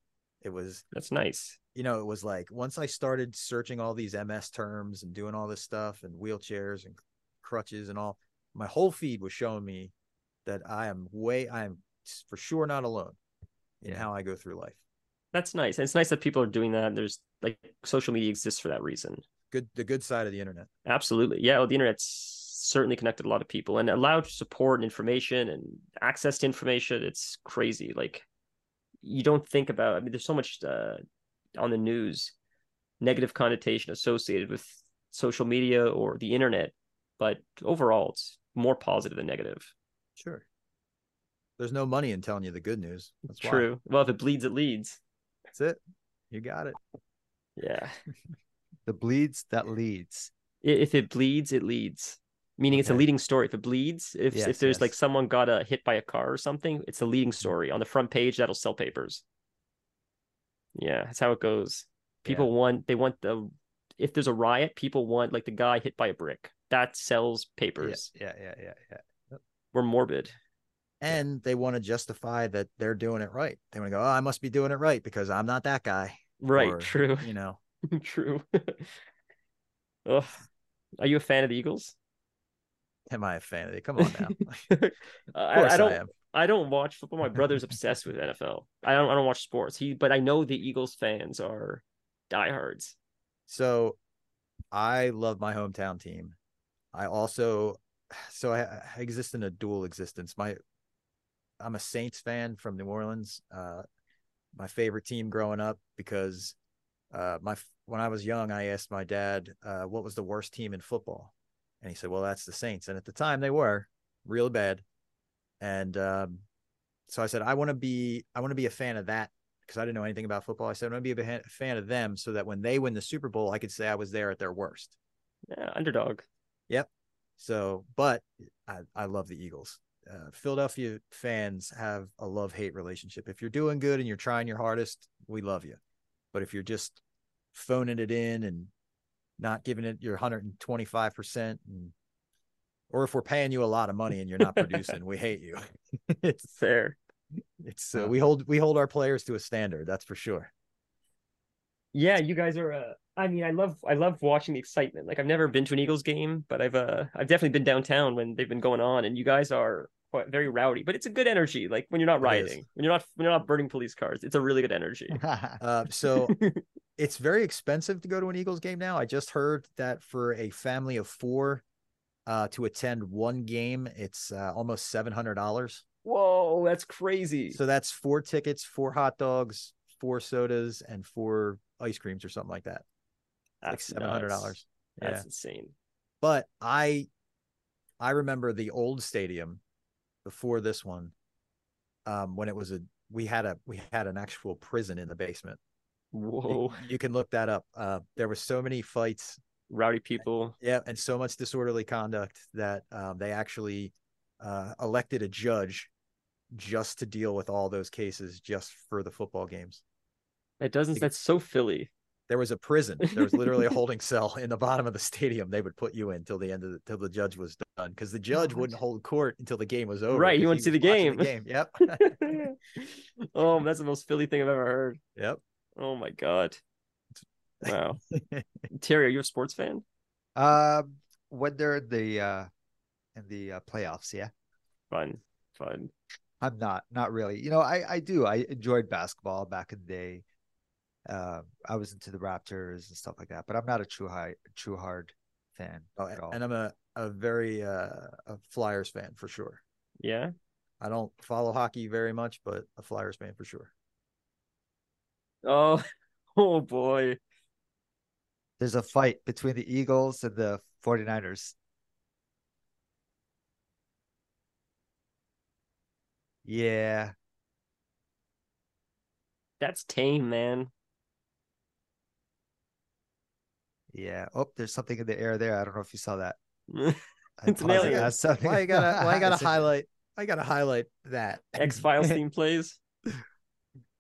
It was That's nice. You know, it was like once I started searching all these MS terms and doing all this stuff and wheelchairs and crutches and all, my whole feed was showing me that I am way, I am for sure not alone in how I go through life. That's nice. And it's nice that people are doing that. There's like social media exists for that reason. Good, the good side of the internet. Absolutely. Yeah. Well, the internet's certainly connected a lot of people and allowed support and information and access to information. It's crazy. Like you don't think about, I mean, there's so much uh, on the news, negative connotation associated with social media or the internet, but overall it's more positive than negative. Sure. There's no money in telling you the good news. That's why. True. Well, if it bleeds, it leads. That's it. You got it. Yeah. the bleeds that leads. If it bleeds, it leads. Meaning it's a leading story. If it bleeds, if Yes, if there's like someone got a hit by a car or something, it's a leading mm-hmm. story on the front page. That'll sell papers. Yeah, that's how it goes. People want they want the if there's a riot, people want like the guy hit by a brick. That sells Yeah, papers. yeah, yeah, yeah, yeah. We're morbid. And they want to justify that they're doing it right. They want to go, oh, I must be doing it right because I'm not that guy. Right. Or, true. You know, true. Ugh. Are you a fan of the Eagles? am I a fan of it? Come on now. course I, I don't. I am. I don't watch football. My brother's obsessed with NFL. I don't. I don't watch sports. He, but I know the Eagles fans are diehards. So I love my hometown team. I also so I, I exist in a dual existence. My I'm a Saints fan from New Orleans. Uh my favorite team growing up because uh my when I was young I asked my dad uh what was the worst team in football. And he said, "Well, that's the Saints." And at the time they were real bad. And um so I said I want to be I want to be a fan of that because I didn't know anything about football. I said, I'm going to be a fan of them so that when they win the Super Bowl, I could say I was there at their worst. Yeah, underdog. Yep. So, but I, I love the Eagles. Uh, Philadelphia fans have a love hate relationship. If you're doing good and you're trying your hardest, we love you. But if you're just phoning it in and not giving it your 125%, and, or if we're paying you a lot of money and you're not producing, we hate you. it's Fair. it's uh, we hold we hold our players to a standard. That's for sure. Yeah, you guys are. Uh, I mean, I love. I love watching the excitement. Like I've never been to an Eagles game, but I've. Uh, I've definitely been downtown when they've been going on, and you guys are quite very rowdy. But it's a good energy. Like when you're not It is. rioting, when you're not when you're not burning police cars, it's a really good energy. Uh, so it's very expensive to go to an Eagles game now. I just heard that for a family of four uh, to attend one game, it's uh, almost seven hundred dollars. Whoa, that's crazy. So that's four tickets, four hot dogs, four sodas, and four ice creams or something like that. like seven hundred dollars. That's Yeah. insane. But I, I remember the old stadium before this one, um, when it was a we had a we had an actual prison in the basement. You- Whoa, you can look that up. Uh, there were so many fights rowdy people. Yeah, and so much disorderly conduct that um, they actually uh, elected a judge just to deal with all those cases just for the football games. It doesn't. That's so Philly. There was a prison. There was literally a holding cell in the bottom of the stadium. They would put you in till the end of the till the judge was done because the judge wouldn't hold court until the game was over. Right, he to see the game. game. Yep. oh, that's the most Philly thing I've ever heard. yep. Oh my god. Wow. Terry, are you a sports fan? um, when they're in the uh, in the uh, playoffs, yeah. Fun, fun. I'm not, not really. You know, I I do. I enjoyed basketball back in the day. Uh, I was into the Raptors and stuff like that, but I'm not a true high, true hard fan Oh, at all. and I'm a a very uh, a Flyers fan for sure. Yeah. I don't follow hockey very much, but a Flyers fan for sure. Oh, oh boy. There's a fight between the Eagles and the 49ers. Yeah, That's tame, man. yeah. Oh, there's something in the air there. I don't know if you saw that. I It's an alien. as something- Why you gotta why you gotta highlight I gotta highlight that. X Files theme plays.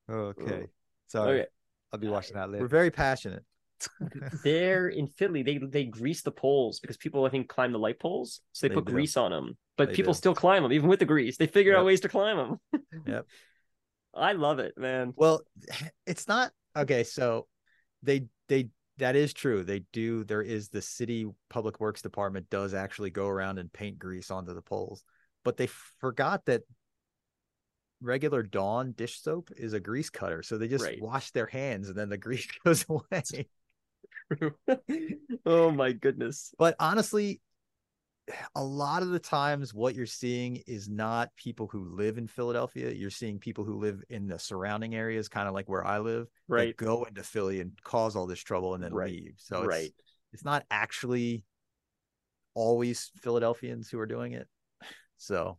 Okay, sorry. Okay. I'll be uh, watching that later. We're very passionate. There in Philly, they they grease the poles because people I think climb the light poles, so they, They put do. grease on them. But They people do. still climb them even with the grease. They figure out ways to climb them. Yep. I love it, man. Well, it's not okay. So they they that is true. They do. There is the city public works department does actually go around and paint grease onto the poles, but they forgot that regular Dawn dish soap is a grease cutter. So they just Right. wash their hands and then the grease goes away. oh my goodness. But honestly, a lot of the times what you're seeing is not people who live in Philadelphia. You're seeing people who live in the surrounding areas, kind of like where I live, that Right. go into Philly and cause all this trouble and then Right. leave. So it's, right. it's not actually always Philadelphians who are doing it. So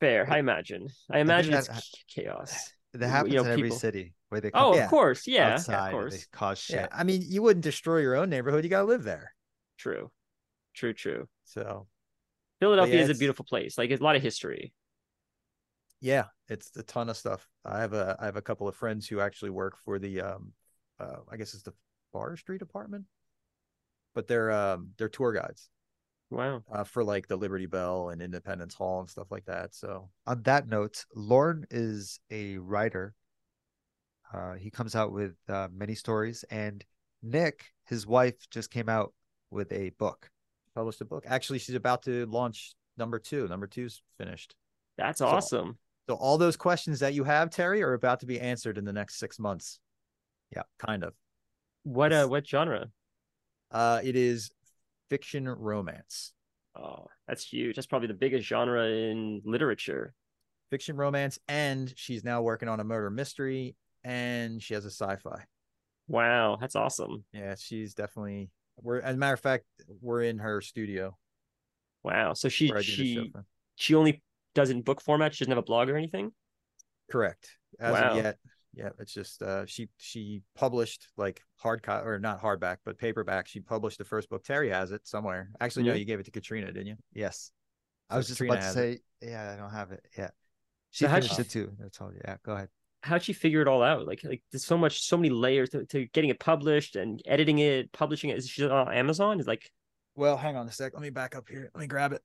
Fair, I imagine. I imagine that- it's chaos. That you happens know, in every people- city where they Oh, come Yeah. of course. Yeah, outside of course. cause shit. yeah, I mean, you wouldn't destroy your own neighborhood. You got to live there. True. True, true. So Philadelphia is a beautiful place. Like it's a lot of history. yeah, it's a ton of stuff. I have a I have a couple of friends who actually work for the um uh I guess it's the forestry department, but they're um they're tour guides Wow. uh, for like the Liberty Bell and Independence Hall and stuff like that. So On that note, Lorne is a writer. Uh, he comes out with uh, many stories, and Nick, his wife, just came out with a book. published a book. Actually, she's about to launch number two. Number two's finished. That's So- awesome. So all those questions that you have, Terry, are about to be answered in the next six months. Yeah. kind of. What uh what genre? Uh, it is fiction romance. Oh, that's huge. That's probably the biggest genre in literature. fiction romance and she's now working on a murder mystery and she has a sci-fi Wow, that's awesome. yeah she's definitely we're as a matter of fact we're in her studio Wow. So she where I do the show she she only does it in book format. She doesn't have a blog or anything. correct as Wow. of yet yeah it's just uh she she published like hard co- or not hardback but paperback she published the first book terry has it somewhere actually no you gave it to katrina didn't you Yes, I So was just Katrina about to has say, yeah, I don't have it. Yeah, she So how'd finished she- it too. I told you. Yeah, go ahead. How'd she figure it all out? Like like there's so much, so many layers to, to getting it published and editing it, publishing it. Is she on Amazon? Is like well hang on a sec let me back up here let me grab it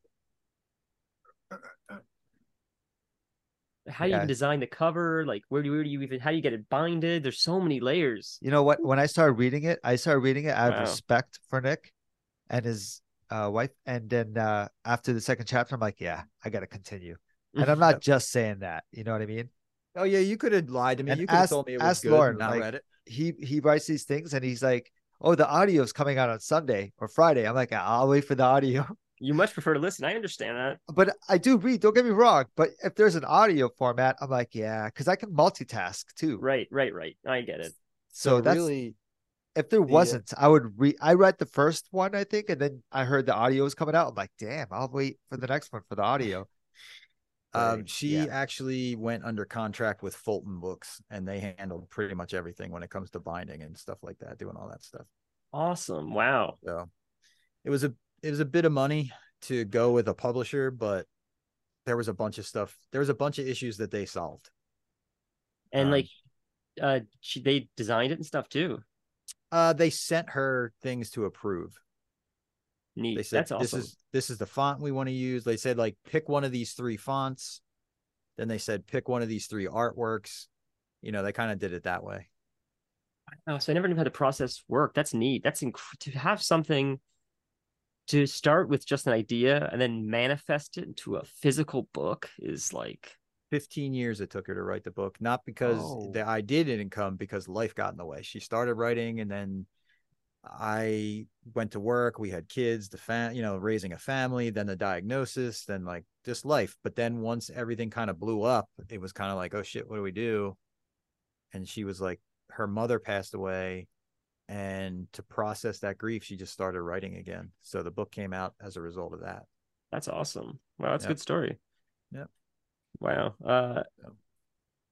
how do you even design the cover? Like where do, where do you even how do you get it binded? There's so many layers. You know what? When I started reading it, I started reading it out of respect for Nick and his uh, wife. And then uh, after the second chapter, I'm like, yeah, I got to continue. And I'm not just saying that. You know what I mean? oh yeah you could have lied to me And you could have told me it was ask good Lorne, and not like, read it He he writes these things, and he's like, oh, the audio's coming out on Sunday or Friday. I'm like, I'll wait for the audio. You much prefer to listen. I understand that. But I do read. Don't get me wrong. But if there's an audio format, I'm like, yeah, because I can multitask too. Right, right, right. I get it. So, so that's really if there uh, wasn't, I would read. I read the first one, I think, and then I heard the audio was coming out. I'm like, damn, I'll wait for the next one for the audio. Um, But, she yeah. actually went under contract with Fulton Books, and they handled pretty much everything when it comes to binding and stuff like that, doing all that stuff. Awesome. Wow. So it was a it was a bit of money to go with a publisher, but there was a bunch of stuff. There was a bunch of issues that they solved. And Um, like uh she they designed it and stuff too. Uh, they sent her things to approve. Neat. They said That's awesome. this is this is the font we want to use. They said like pick one of these three fonts. Then they said pick one of these three artworks. You know, they kind of did it that way. Oh, so I never knew how the process worked. That's neat. That's inc- to have something to start with just an idea and then manifest it into a physical book is like 15 years it took her to write the book, not because Oh. the idea didn't come, because life got in the way. She started writing, and then I went to work. We had kids, the fam, you know, raising a family, then the diagnosis, then like just life. But then once everything kind of blew up, it was kind of like, oh shit, what do we do? And she was like, her mother passed away. And to process that grief, she just started writing again. So the book came out as a result of that. That's awesome. Wow, that's a good story. Yep. Wow. Uh, Yep.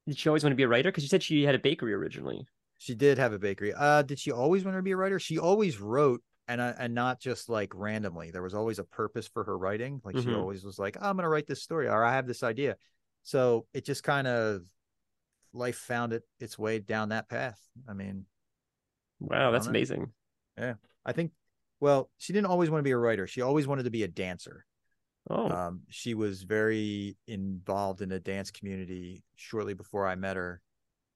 did she always want to be a writer? Because you said she had a bakery originally. She did have a bakery. Uh, did she always want to be a writer? She always wrote, and uh, and not just like randomly. There was always a purpose for her writing. Like she Mhm. always was like, I'm gonna write this story, or I have this idea. So it just kind of life found it its way down that path. I mean, Wow, that's amazing. Yeah. I think. Well, she didn't always want to be a writer. She always wanted to be a dancer. Oh, Um, she was very involved in the dance community shortly before I met her.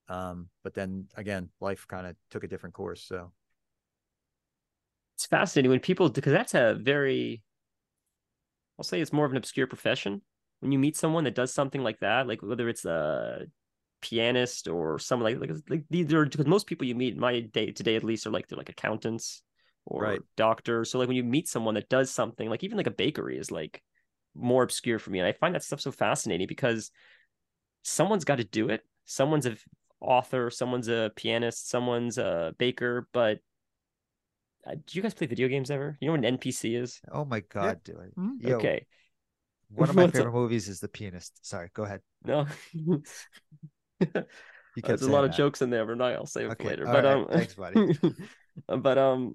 Um, but then again, life kind of took a different course. So it's fascinating when people because that's a very I'll say it's more of an obscure profession. When you meet someone that does something like that, like whether it's a pianist or someone like like, like these are because most people you meet in my day today at least are like they're like accountants or Right. doctors. So like when you meet someone that does something like even like a bakery is like more obscure for me. And I find that stuff so fascinating because someone's got to do it. Someone's a author, someone's a pianist, someone's a baker, but uh, do you guys play video games ever? You know what an NPC is? Oh my god, do I? Mhm. Yo, Okay. One of my favorite movies is The Pianist. Sorry, go ahead. No. There's a lot of jokes in there, but I'll save it for later. all But right, um, thanks, buddy. but um,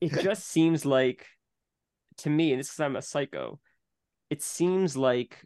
it just seems like to me, and this is I'm a psycho. It seems like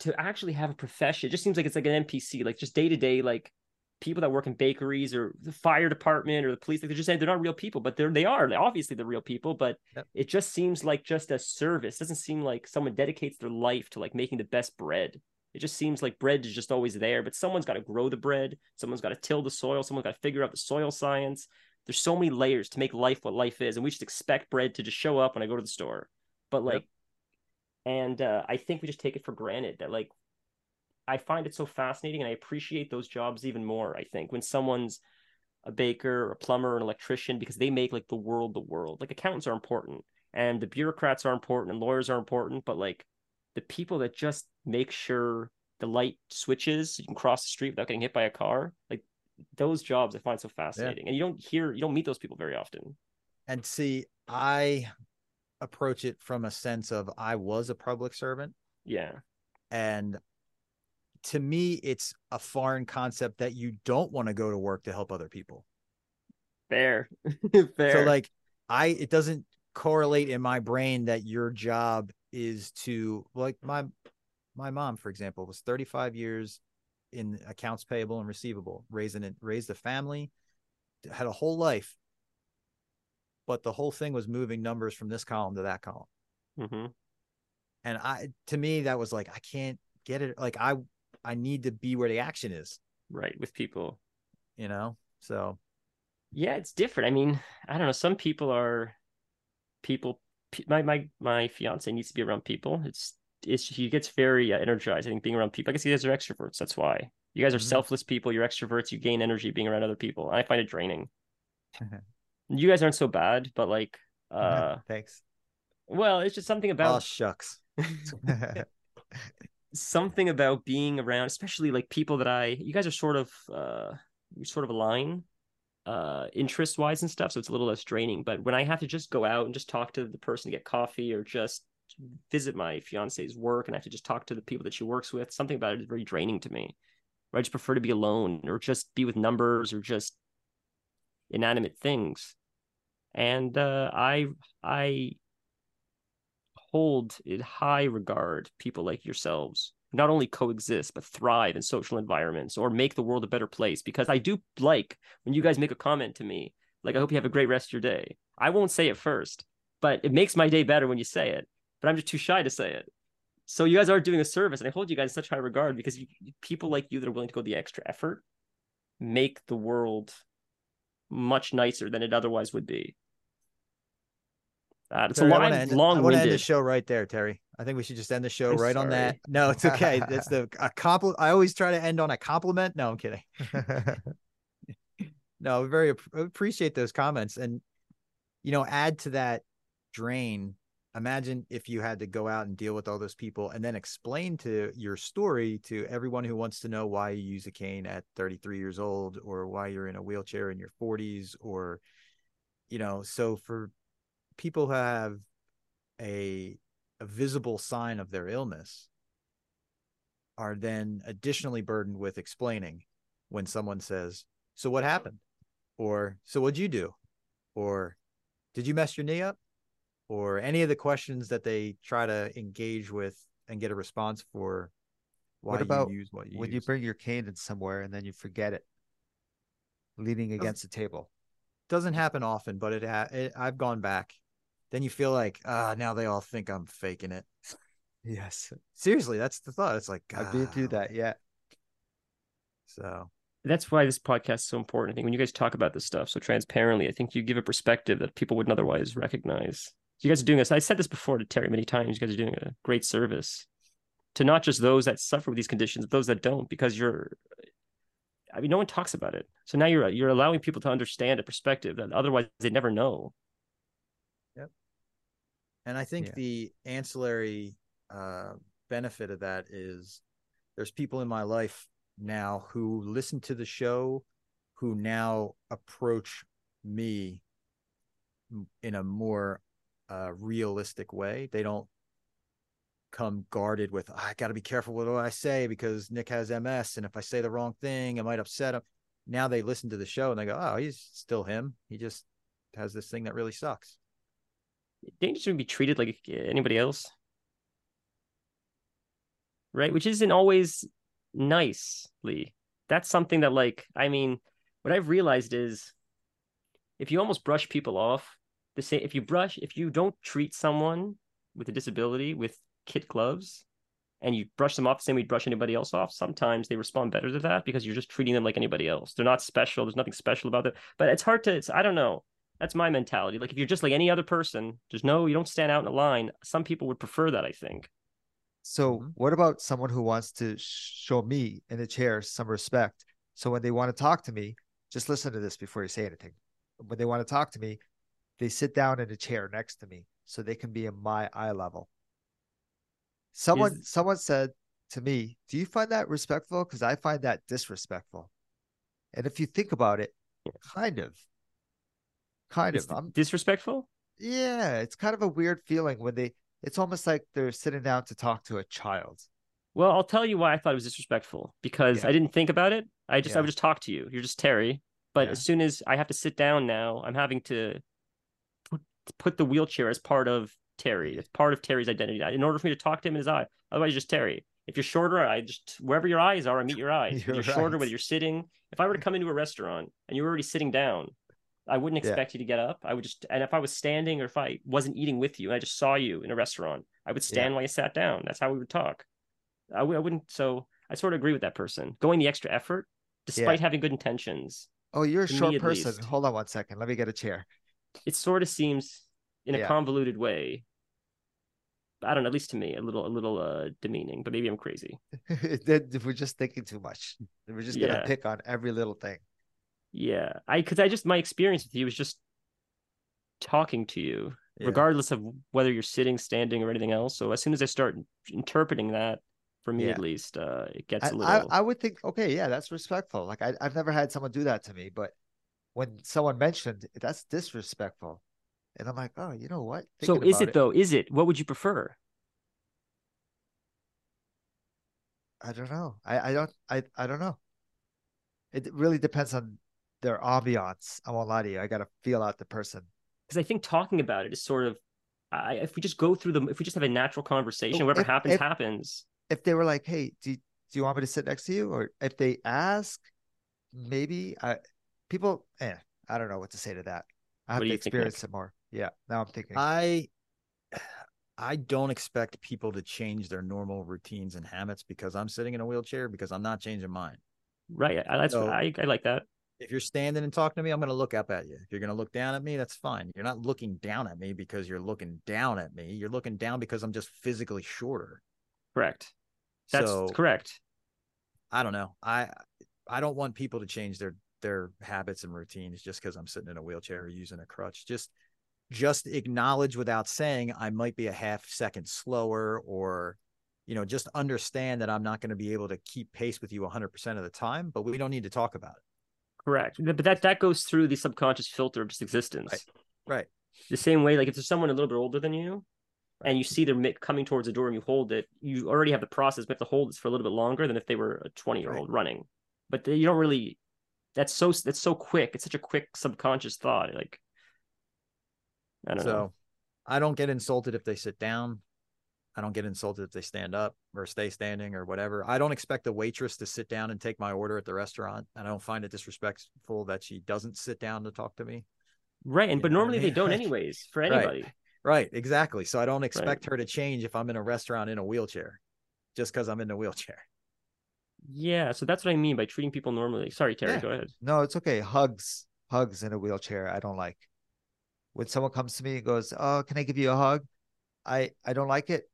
to actually have a profession. It just seems like it's like an NPC, like just day to day, like people that work in bakeries or the fire department or the police. Like they're just saying they're not real people, but they're they are. They're obviously they're real people, but Yep. it just seems like just a service. doesn't seem like someone dedicates their life to like making the best bread. It just seems like bread is just always there, but someone's got to grow the bread. Someone's got to till the soil. Someone's got to figure out the soil science. There's so many layers to make life what life is, and we just expect bread to just show up when I go to the store. But like, and uh, I think we just take it for granted that like, I find it so fascinating, and I appreciate those jobs even more. I think when someone's a baker, or a plumber, or an electrician, because they make like the world the world. Like accountants are important, and the bureaucrats are important, and lawyers are important, but like the people that just make sure the light switches, you can cross the street without getting hit by a car. Like those jobs I find so fascinating. And you don't hear you don't meet those people very often. and see, I approach it from a sense of I was a public servant, Yeah. and to me, it's a foreign concept that you don't want to go to work to help other people. Fair. Fair. So like I it doesn't correlate in my brain that your job is to like my my mom for example was 35 years in accounts payable and receivable raising it raised a family had a whole life but the whole thing was moving numbers from this column to that column hmm and I to me that was like I can't get it like I I need to be where the action is Right. With people. you know so Yeah, it's different. I mean, I don't know. Some people are people. My my my fiance needs to be around people. It's it's he gets very uh, energized. I think being around people. I guess you guys are extroverts. That's why you guys are Mhm. selfless people. You're extroverts. You gain energy being around other people. I find it draining. you guys aren't so bad, but like, uh, Thanks. well, it's just something about oh shucks something about being around, especially like people that I. You guys are sort of uh, you sort of align uh interest wise and stuff so it's a little less draining but when i have to just go out and just talk to the person to get coffee or just visit my fiance's work and i have to just talk to the people that she works with something about it is very draining to me. Or i just prefer to be alone or just be with numbers or just inanimate things. And uh i i hold in high regard people like yourselves not only coexist but thrive in social environments or make the world a better place. Because i do like when you guys make a comment to me like i hope you have a great rest of your day. I won't say it first but it makes my day better when you say it but i'm just too shy to say it. So you guys are doing a service and i hold you guys in such high regard because you, people like you that are willing to go the extra effort make the world much nicer than it otherwise would be Uh, it's Terry, a I lot wanna I long want to end the show right there, Terry. I think we should just end the show I'm right on that. No, it's okay. It's the a compliment. I always try to end on a compliment. No, I'm kidding. No, we very appreciate those comments, and you know, add to that drain. Imagine if you had to go out and deal with all those people, and then explain to your story to everyone who wants to know why you use a cane at 33 years old, or why you're in a wheelchair in your 40s, or you know. So for people who have a a visible sign of their illness, are then additionally burdened with explaining when someone says, "So what happened?" or "So what'd you do?" or "Did you mess your knee up?" or any of the questions that they try to engage with and get a response for why What about you use what you when you bring your cane in somewhere and then you forget it, leaning against the table. doesn't happen often, but it, ha- it I've gone back. Then you feel like, ah, now they all think I'm faking it. Yes, Seriously, that's the thought. It's like I've been through that. Yeah, So That's why this podcast is so important. I think when you guys talk about this stuff so transparently, I think you give a perspective that people wouldn't otherwise recognize. You guys are doing this. I said this before to Terry many times. You guys are doing a great service to not just those that suffer with these conditions, but those that don't, because you're. I mean, no one talks about it. So now you're you're allowing people to understand a perspective that otherwise they never know. And I think Yeah. the ancillary uh, benefit of that is there's people in my life now who listen to the show who now approach me in a more uh, realistic way. They don't come guarded with, I got to be careful with what I say because Nix has MS. And if I say the wrong thing, I might upset him. Now they listen to the show and they go, oh, he's still him. He just has this thing that really sucks. Didn't should be treated like anybody else, right? Which isn't always nicely. That's something that, like, I mean, what I've realized is, if you almost brush people off, the same. If you brush, if you don't treat someone with a disability with kid gloves, and you brush them off the same way you brush anybody else off, sometimes they respond better to that because you're just treating them like anybody else. They're not special. There's nothing special about them. But it's hard to. It's, I don't know that's my mentality. Like if you're just like any other person, there's no you don't stand out in a line. Some people would prefer that, I think. So, Mhm. what about someone who wants to show me in the chair some respect? So, when they want to talk to me, just listen to this before you say anything. When they want to talk to me, they sit down in a chair next to me so they can be in my eye level. Someone, Is- someone said to me, "Do you find that respectful?" Because I find that disrespectful. And if you think about it, kind of, kind It's of. I'm disrespectful. yeah, it's kind of a weird feeling when they. It's almost like they're sitting down to talk to a child. Well, I'll tell you why I thought it was disrespectful because Yeah. I didn't think about it. I just I would just talk to you. You're just Terry. But Yeah. as soon as I have to sit down now, I'm having to put, put the wheelchair as part of Terry. It's part of Terry's identity. In order for me to talk to him in his eye, otherwise you're just Terry. If you're shorter, I just wherever your eyes are, I meet your eyes. You're you're shorter, whether you're sitting. If I were to come into a restaurant and you were already sitting down, I wouldn't Yeah. expect you to get up. I would just, and if I was standing or if I wasn't eating with you and I just saw you in a restaurant, I would stand while you sat down. That's how we would talk. I w- I wouldn't. So I sort of agree with that person. Going the extra effort, despite having good intentions, Oh, you're a short person. least. Hold on one second. Let me get a chair. it sort of seems in a convoluted way. I don't know, at least to me, a little, a little uh, demeaning. But maybe I'm crazy. Then We're just thinking too much. We're just gonna Yeah. pick on every little thing. Yeah, I because I just my experience with you was just talking to you, Yeah. regardless of whether you're sitting, standing, or anything else. So as soon as I start interpreting that, for me Yeah. at least, uh, it gets I, a I, little. I would think, okay, yeah, that's respectful. Like I, I've never had someone do that to me, but when someone mentioned that's disrespectful, and I'm like, oh, you know what? so is about it though? Is it? What would you prefer? I don't know. I, I don't I, I don't know. It really depends on their ambiance. I won't lie to you. I gotta feel out the person. because I think talking about it is sort of, I, if we just go through them, if we just have a natural conversation, whatever if- happens, if- happens. If they were like, hey, do you, do you want me to sit next to you? Or if they ask, maybe I people eh, I don't know what to say to that. I have to you think, experience it more. Yeah. Now I'm thinking. I I don't expect people to change their normal routines and habits because I'm sitting in a wheelchair because I'm not changing mine. Right. I, that's So- I, I like that. If you're standing and talking to me, I'm going to look up at you. If you're going to look down at me, that's fine. You're not looking down at me because you're looking down at me. You're looking down because I'm just physically shorter. Correct. That's so correct. I don't know. I I don't want people to change their their habits and routines just because I'm sitting in a wheelchair or using a crutch. Just just acknowledge without saying I might be a half second slower or you know just understand that I'm not going to be able to keep pace with you 100% of the time, but we don't need to talk about it. Correct. But that that goes through the subconscious filter of just existence. Right. Right. The same way, like if there's someone a little bit older than you, and you see they're coming towards the door and you hold it, you already have the process, but have to hold this for a little bit longer than if they were a 20 year old running. But you don't really. That's so that's so quick. It's such a quick subconscious thought. Like I don't so know. I don't get insulted if they sit down. I don't get insulted if they stand up or stay standing or whatever. I don't expect the waitress to sit down and take my order at the restaurant. And I don't find it disrespectful that she doesn't sit down to talk to me. Right. And You but what I normally they don't anyways for anybody. Right, exactly. So I don't expect her to change if I'm in a restaurant in a wheelchair just because I'm in a wheelchair. Yeah. So that's what I mean by treating people normally. Sorry, Terry, Yeah. go ahead. No, it's okay. Hugs, hugs in a wheelchair. I don't like. When someone comes to me and goes, "Oh, can I give you a hug?" I I don't like it.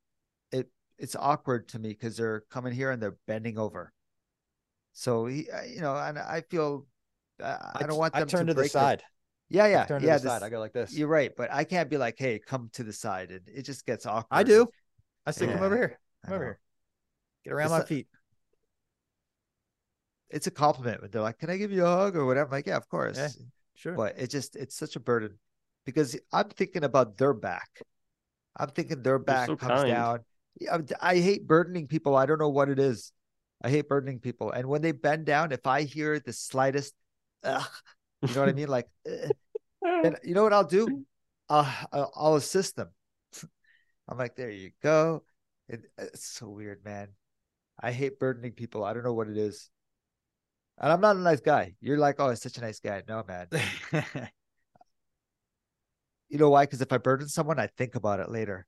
It it's awkward to me because they're coming here and they're bending over. So he, you know, and I feel uh, I don't want them I turn to, the break their- side. Yeah, I yeah, to yeah. the side. I go like this. You're right, but I can't be like, "Hey, come to the side." It it just gets awkward. I do. I say, come over here. Come over here. Get around It's my a- feet. It's a compliment when they're like, "Can I give you a hug?" or whatever. I'm like, yeah, of course. Yeah. Sure. but it just it's such a burden because I'm thinking about their back. I'm thinking their back so comes kind. down. I hate burdening people. I don't know what it is. I hate burdening people. And when they bend down, if I hear the slightest, ugh, you know what I mean? Like, ugh, eh, then you know what I'll do? I'll, I'll, I'll assist them. I'm like, there you go. It, it's so weird, man. I hate burdening people. I don't know what it is. And I'm not a nice guy. You're like, oh, it's such a nice guy. No, man. You know why? Because if I burden someone, I think about it later.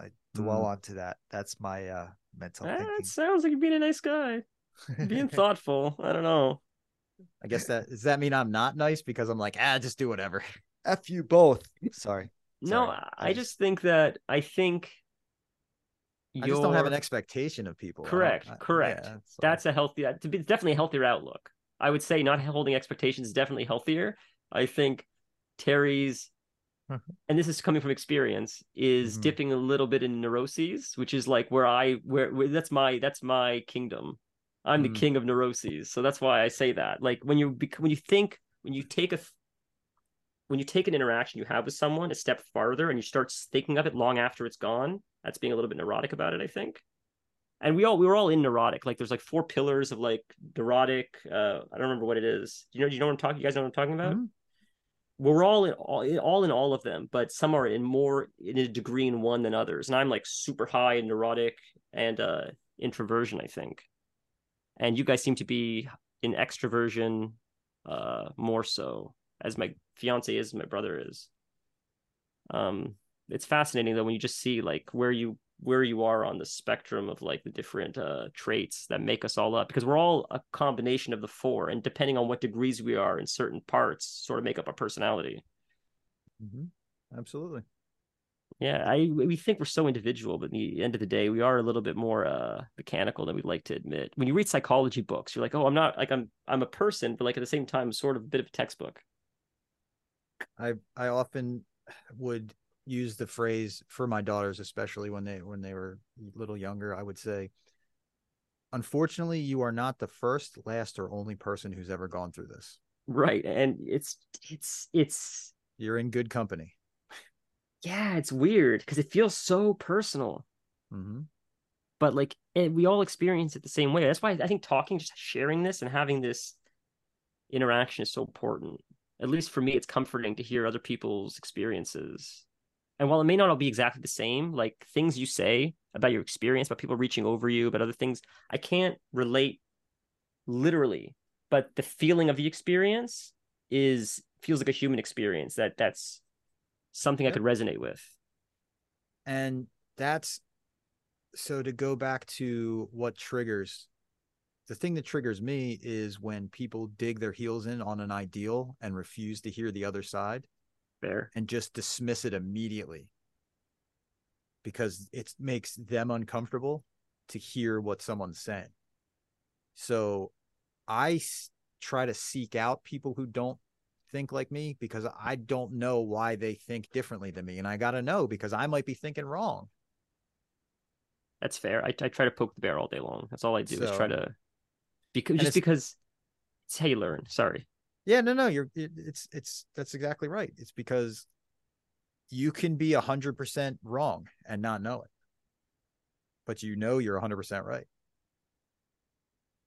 I dwell Mm. onto that. That's my uh mental Ah, thinking. it sounds like you're being a nice guy. Being thoughtful. I don't know. I guess that does that mean I'm not nice because I'm like, ah, just do whatever. F you both. Sorry. No, Sorry, I, I just- just think that I think I just don't have an expectation of people. Correct, I- correct. yeah, so- that's a healthy that to be definitely a healthier outlook i would say not holding expectations is definitely healthier i think terry's. And this is coming from experience is Mhm. dipping a little bit in neuroses which is like where i where, where that's my that's my kingdom i'm the Mm. king of neuroses so that's why i say that like when you when you think when you take a when you take an interaction you have with someone a step farther and you start thinking of it long after it's gone that's being a little bit neurotic about it i think and we all we were all in neurotic. Like there's like four pillars of like neurotic. Uh, I don't remember what it is. Do you know? Do you know what I'm talking? You guys know what I'm talking about? Mhm. We're all in all, in- all in all of them, but some are in more in a degree in one than others. And I'm like super high in neurotic and uh introversion, I think. And you guys seem to be in extroversion, uh, more so as my fiance is, my brother is. Um, it's fascinating though when you just see like where you where you are on the spectrum of like the different uh traits that make us all up because we're all a combination of the four and depending on what degrees we are in certain parts sort of make up a personality Mhm. Absolutely. yeah i we think we're so individual but at the end of the day we are a little bit more uh mechanical than we'd like to admit when you read psychology books you're like oh i'm not like i'm i'm a person but like at the same time sort of a bit of a textbook I I often would use the phrase for my daughters, especially when they when they were a little younger. I would say, unfortunately, you are not the first, last, or only person who's ever gone through this. right and it's it's it's You're in good company. yeah it's weird because it feels so personal hmm but like and we all experience it the same way that's why i think talking just sharing this and having this interaction is so important at least for me it's comforting to hear other people's experiences and while it may not all be exactly the same like things you say about your experience about people reaching over you about other things i can't relate literally but the feeling of the experience is feels like a human experience that that's something i could resonate with. And that's so to go back to what triggers the thing that triggers me is when people dig their heels in on an ideal and refuse to hear the other side Fair. and just dismiss it immediately because it makes them uncomfortable to hear what someone's saying. So I s- try to seek out people who don't think like me because I don't know why they think differently than me. And I got to know because I might be thinking wrong. That's fair. I, I try to poke the bear all day long. That's all I do is try to because just it's- because it's how you learn. Sorry. Yeah, no, no, you're it, it's it's that's exactly right. It's because you can be a hundred percent wrong and not know it, but you know you're a hundred percent right.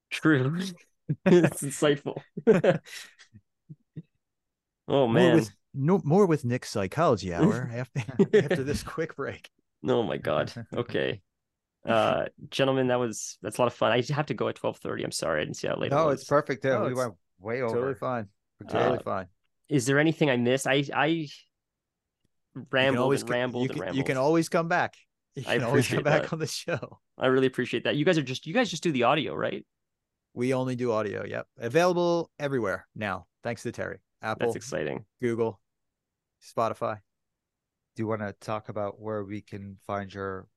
True. it's insightful. oh More man. with no more with Nick's psychology hour after after this quick break. Oh my god. Okay. Uh gentlemen, that was that's a lot of fun. I have to go at twelve thirty. I'm sorry, I didn't see how late. it No, was. it's perfect. No, we it's went way over. Totally fine. We're. Totally Uh, fine. Is there anything I missed? I I You can rambled always and co- rambled you and can, rambled. you can always come back. You I can always come back that. on the show. I really appreciate that. You guys are just you guys just do the audio, right? We only do audio. Yep, available everywhere now. Thanks to Terry. Apple, That's exciting. Google, Spotify. Do you want to talk about where we can find your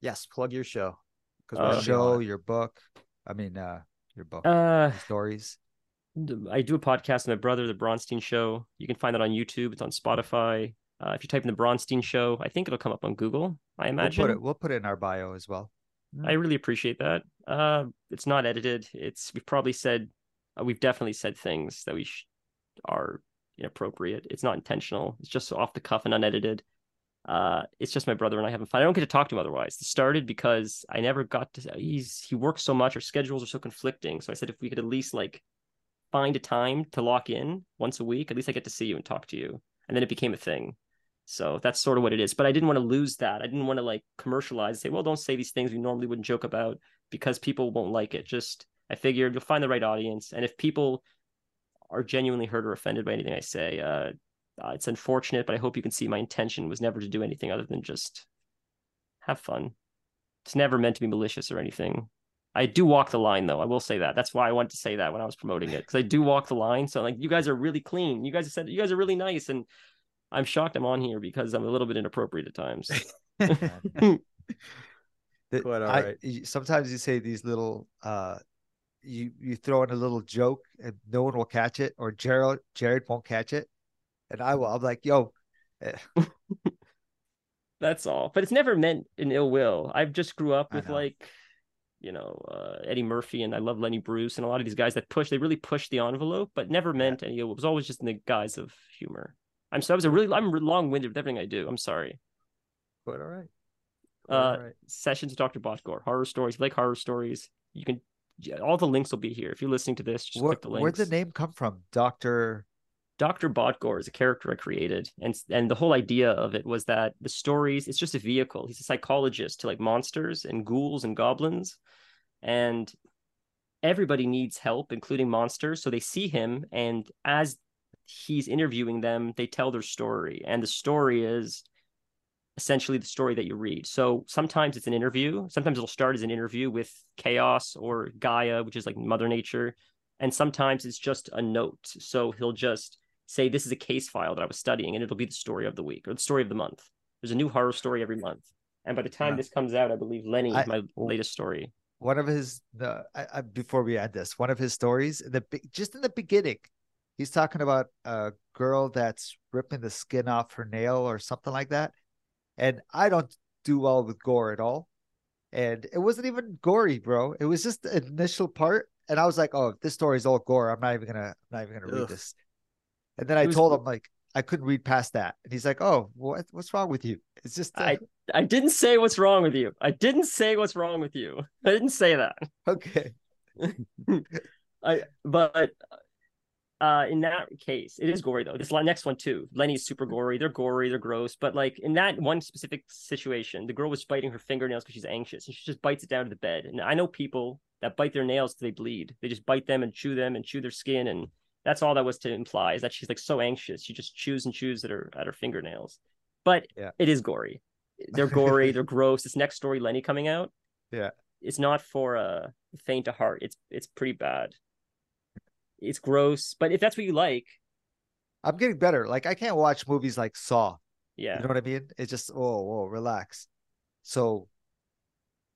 Yes, plug your show. Because Uh, show, your book? I mean, uh, your book, Uh stories. I do a podcast with my brother, The Bronstein Show. You can find that on YouTube. It's on Spotify. Uh, if you type in The Bronstein Show, I think it'll come up on Google. I imagine We'll put it. We'll put it in our bio as well. I really appreciate that. Uh, it's not edited. It's we've probably said, uh, we've definitely said things that we sh- are inappropriate. It's not intentional. It's just off the cuff and unedited. Uh, it's just my brother and I having fun. I don't get to talk to him otherwise. It started because I never got to. He's he works so much. Our schedules are so conflicting. So I said if we could at least like find a time to lock in once a week, at least I get to see you and talk to you. And then it became a thing. So that's sort of what it is. But I didn't want to lose that. I didn't want to like commercialize and say, well, don't say these things we normally wouldn't joke about because people won't like it. Just I figured you'll find the right audience. And if people are genuinely hurt or offended by anything I say, uh, uh, it's unfortunate, but I hope you can see my intention was never to do anything other than just have fun. It's never meant to be malicious or anything. I do walk the line though. I will say that. That's why I wanted to say that when I was promoting it because I do walk the line. So like you guys are really clean. You guys have said you guys are really nice and I'm shocked I'm on here because I'm a little bit inappropriate at times. That Quite all I- right. sometimes you say these little uh you you throw in a little joke and no one will catch it or Jared Jared won't catch it. And I will I'm like, yo, eh, That's all. But it's never meant in ill will. I've just grew up with like, you know, uh, Eddie Murphy and I love Lenny Bruce and a lot of these guys that push, they really push the envelope, but never meant any ill. It was always just in the guise of humor. I'm so I was a really I'm long winded with everything I do. I'm sorry. But all right. Quite Uh, all right. Sessions with Dr. Botgore, horror stories. If you like horror stories, you can yeah, all the links will be here. If you're listening to this, just where, click the links. where'd the name come from? Doctor Dr. Botgore is a character I created. And and the whole idea of it was that the stories, it's just a vehicle. He's a psychologist to like monsters and ghouls and goblins. And everybody needs help, including monsters. So they see him, and as he's interviewing them, they tell their story. And the story is essentially the story that you read. So sometimes it's an interview. Sometimes it'll start as an interview with chaos or Gaia, which is like Mother Nature. And sometimes it's just a note. So he'll just say, This is a case file that I was studying, and it'll be the story of the week or the story of the month. There's a new horror story every month. And by the time Yeah. this comes out, I believe Lenny, I- my latest story. one of his the I, I, before we add this one of his stories the just in the beginning he's talking about a girl that's ripping the skin off her nail or something like that and i don't do well with gore at all and it wasn't even gory bro it was just the initial part and i was like oh this story's all gore i'm not even gonna I'm not even gonna read this and then i was- told him like i couldn't read past that and he's like oh what what's wrong with you it's just uh, I I didn't say what's wrong with you. I didn't say what's wrong with you. I didn't say that. okay I but uh in that case, it is gory though. This next one too. Lenny's super gory. They're gory. They're gross. But like in that one specific situation, the girl was biting her fingernails because she's anxious, and she just bites it down to the bed. And I know people that bite their nails till they bleed. They just bite them and chew them and chew their skin, and that's all that was to imply is that she's like so anxious. She just chews and chews at her at her fingernails. But Yeah. it is gory. They're gory. they're gross. This next story, Lenny coming out. Yeah. it's not for a faint of heart. It's it's pretty bad. It's gross, but if that's what you like, I'm getting better. Like I can't watch movies like Saw. yeah. You know what I mean? It's just oh, whoa, relax. So,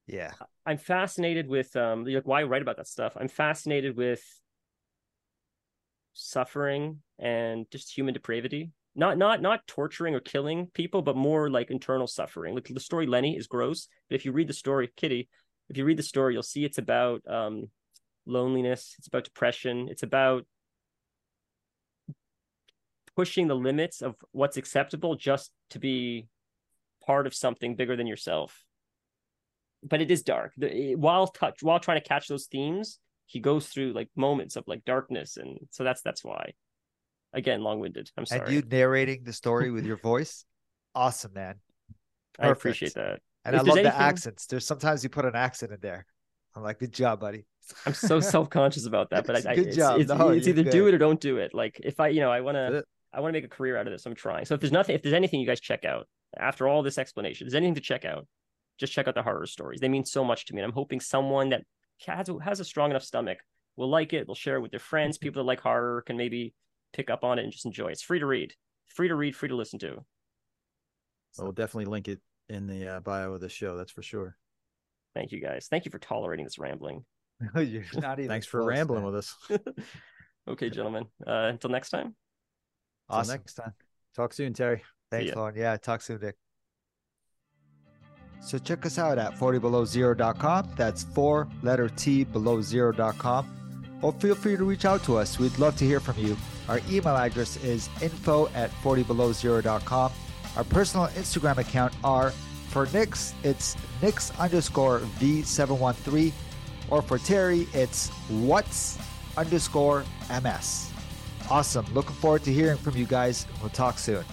yeah, I'm fascinated with um like why write about that stuff. I'm fascinated with suffering and just human depravity. Not not not torturing or killing people, but more like internal suffering. Like the story Lenny is gross, but if you read the story Kitty, if you read the story, you'll see it's about um loneliness, it's about depression, it's about pushing the limits of what's acceptable just to be part of something bigger than yourself but it is dark. The, while touch while trying to catch those themes, he goes through like moments of like darkness, and so that's that's why. Again, long winded. I'm sorry. and you narrating the story with your voice, awesome, man. I appreciate that. And If I love the accents. There's sometimes you put an accent in there. I'm like, good job, buddy. I'm so self conscious about that, but I, I Good it's, job. it's, No, it's either do it or don't do it. Like if I, you know, I want to. I want to make a career out of this. I'm trying. So if there's nothing, if there's anything you guys check out after all this explanation, if there's anything to check out, just check out the horror stories. They mean so much to me, and I'm hoping someone that has a, has a strong enough stomach will like it. They'll share it with their friends. People that like horror can maybe pick up on it and just enjoy. it. It's free to read, free to read, free to listen to. We'll definitely link it in the uh, bio of the show. That's for sure. Thank you guys. Thank you for tolerating this rambling. You're not even. Thanks for close, rambling man. with us. okay, gentlemen. Uh, until next time. Awesome. next time. Talk soon, Terry. Thanks. Lorne. Yeah, talk soon, Dick. So check us out at 4tbelowzero.com. That's four letter T below zero.com. Or feel free to reach out to us. We'd love to hear from you. Our email address is info at 4tbelowzero.com. Our personal Instagram account are for Nix, it's Nix underscore V713. Or for Terry, it's what's underscore MS. Awesome. Looking forward to hearing from you guys. We'll talk soon.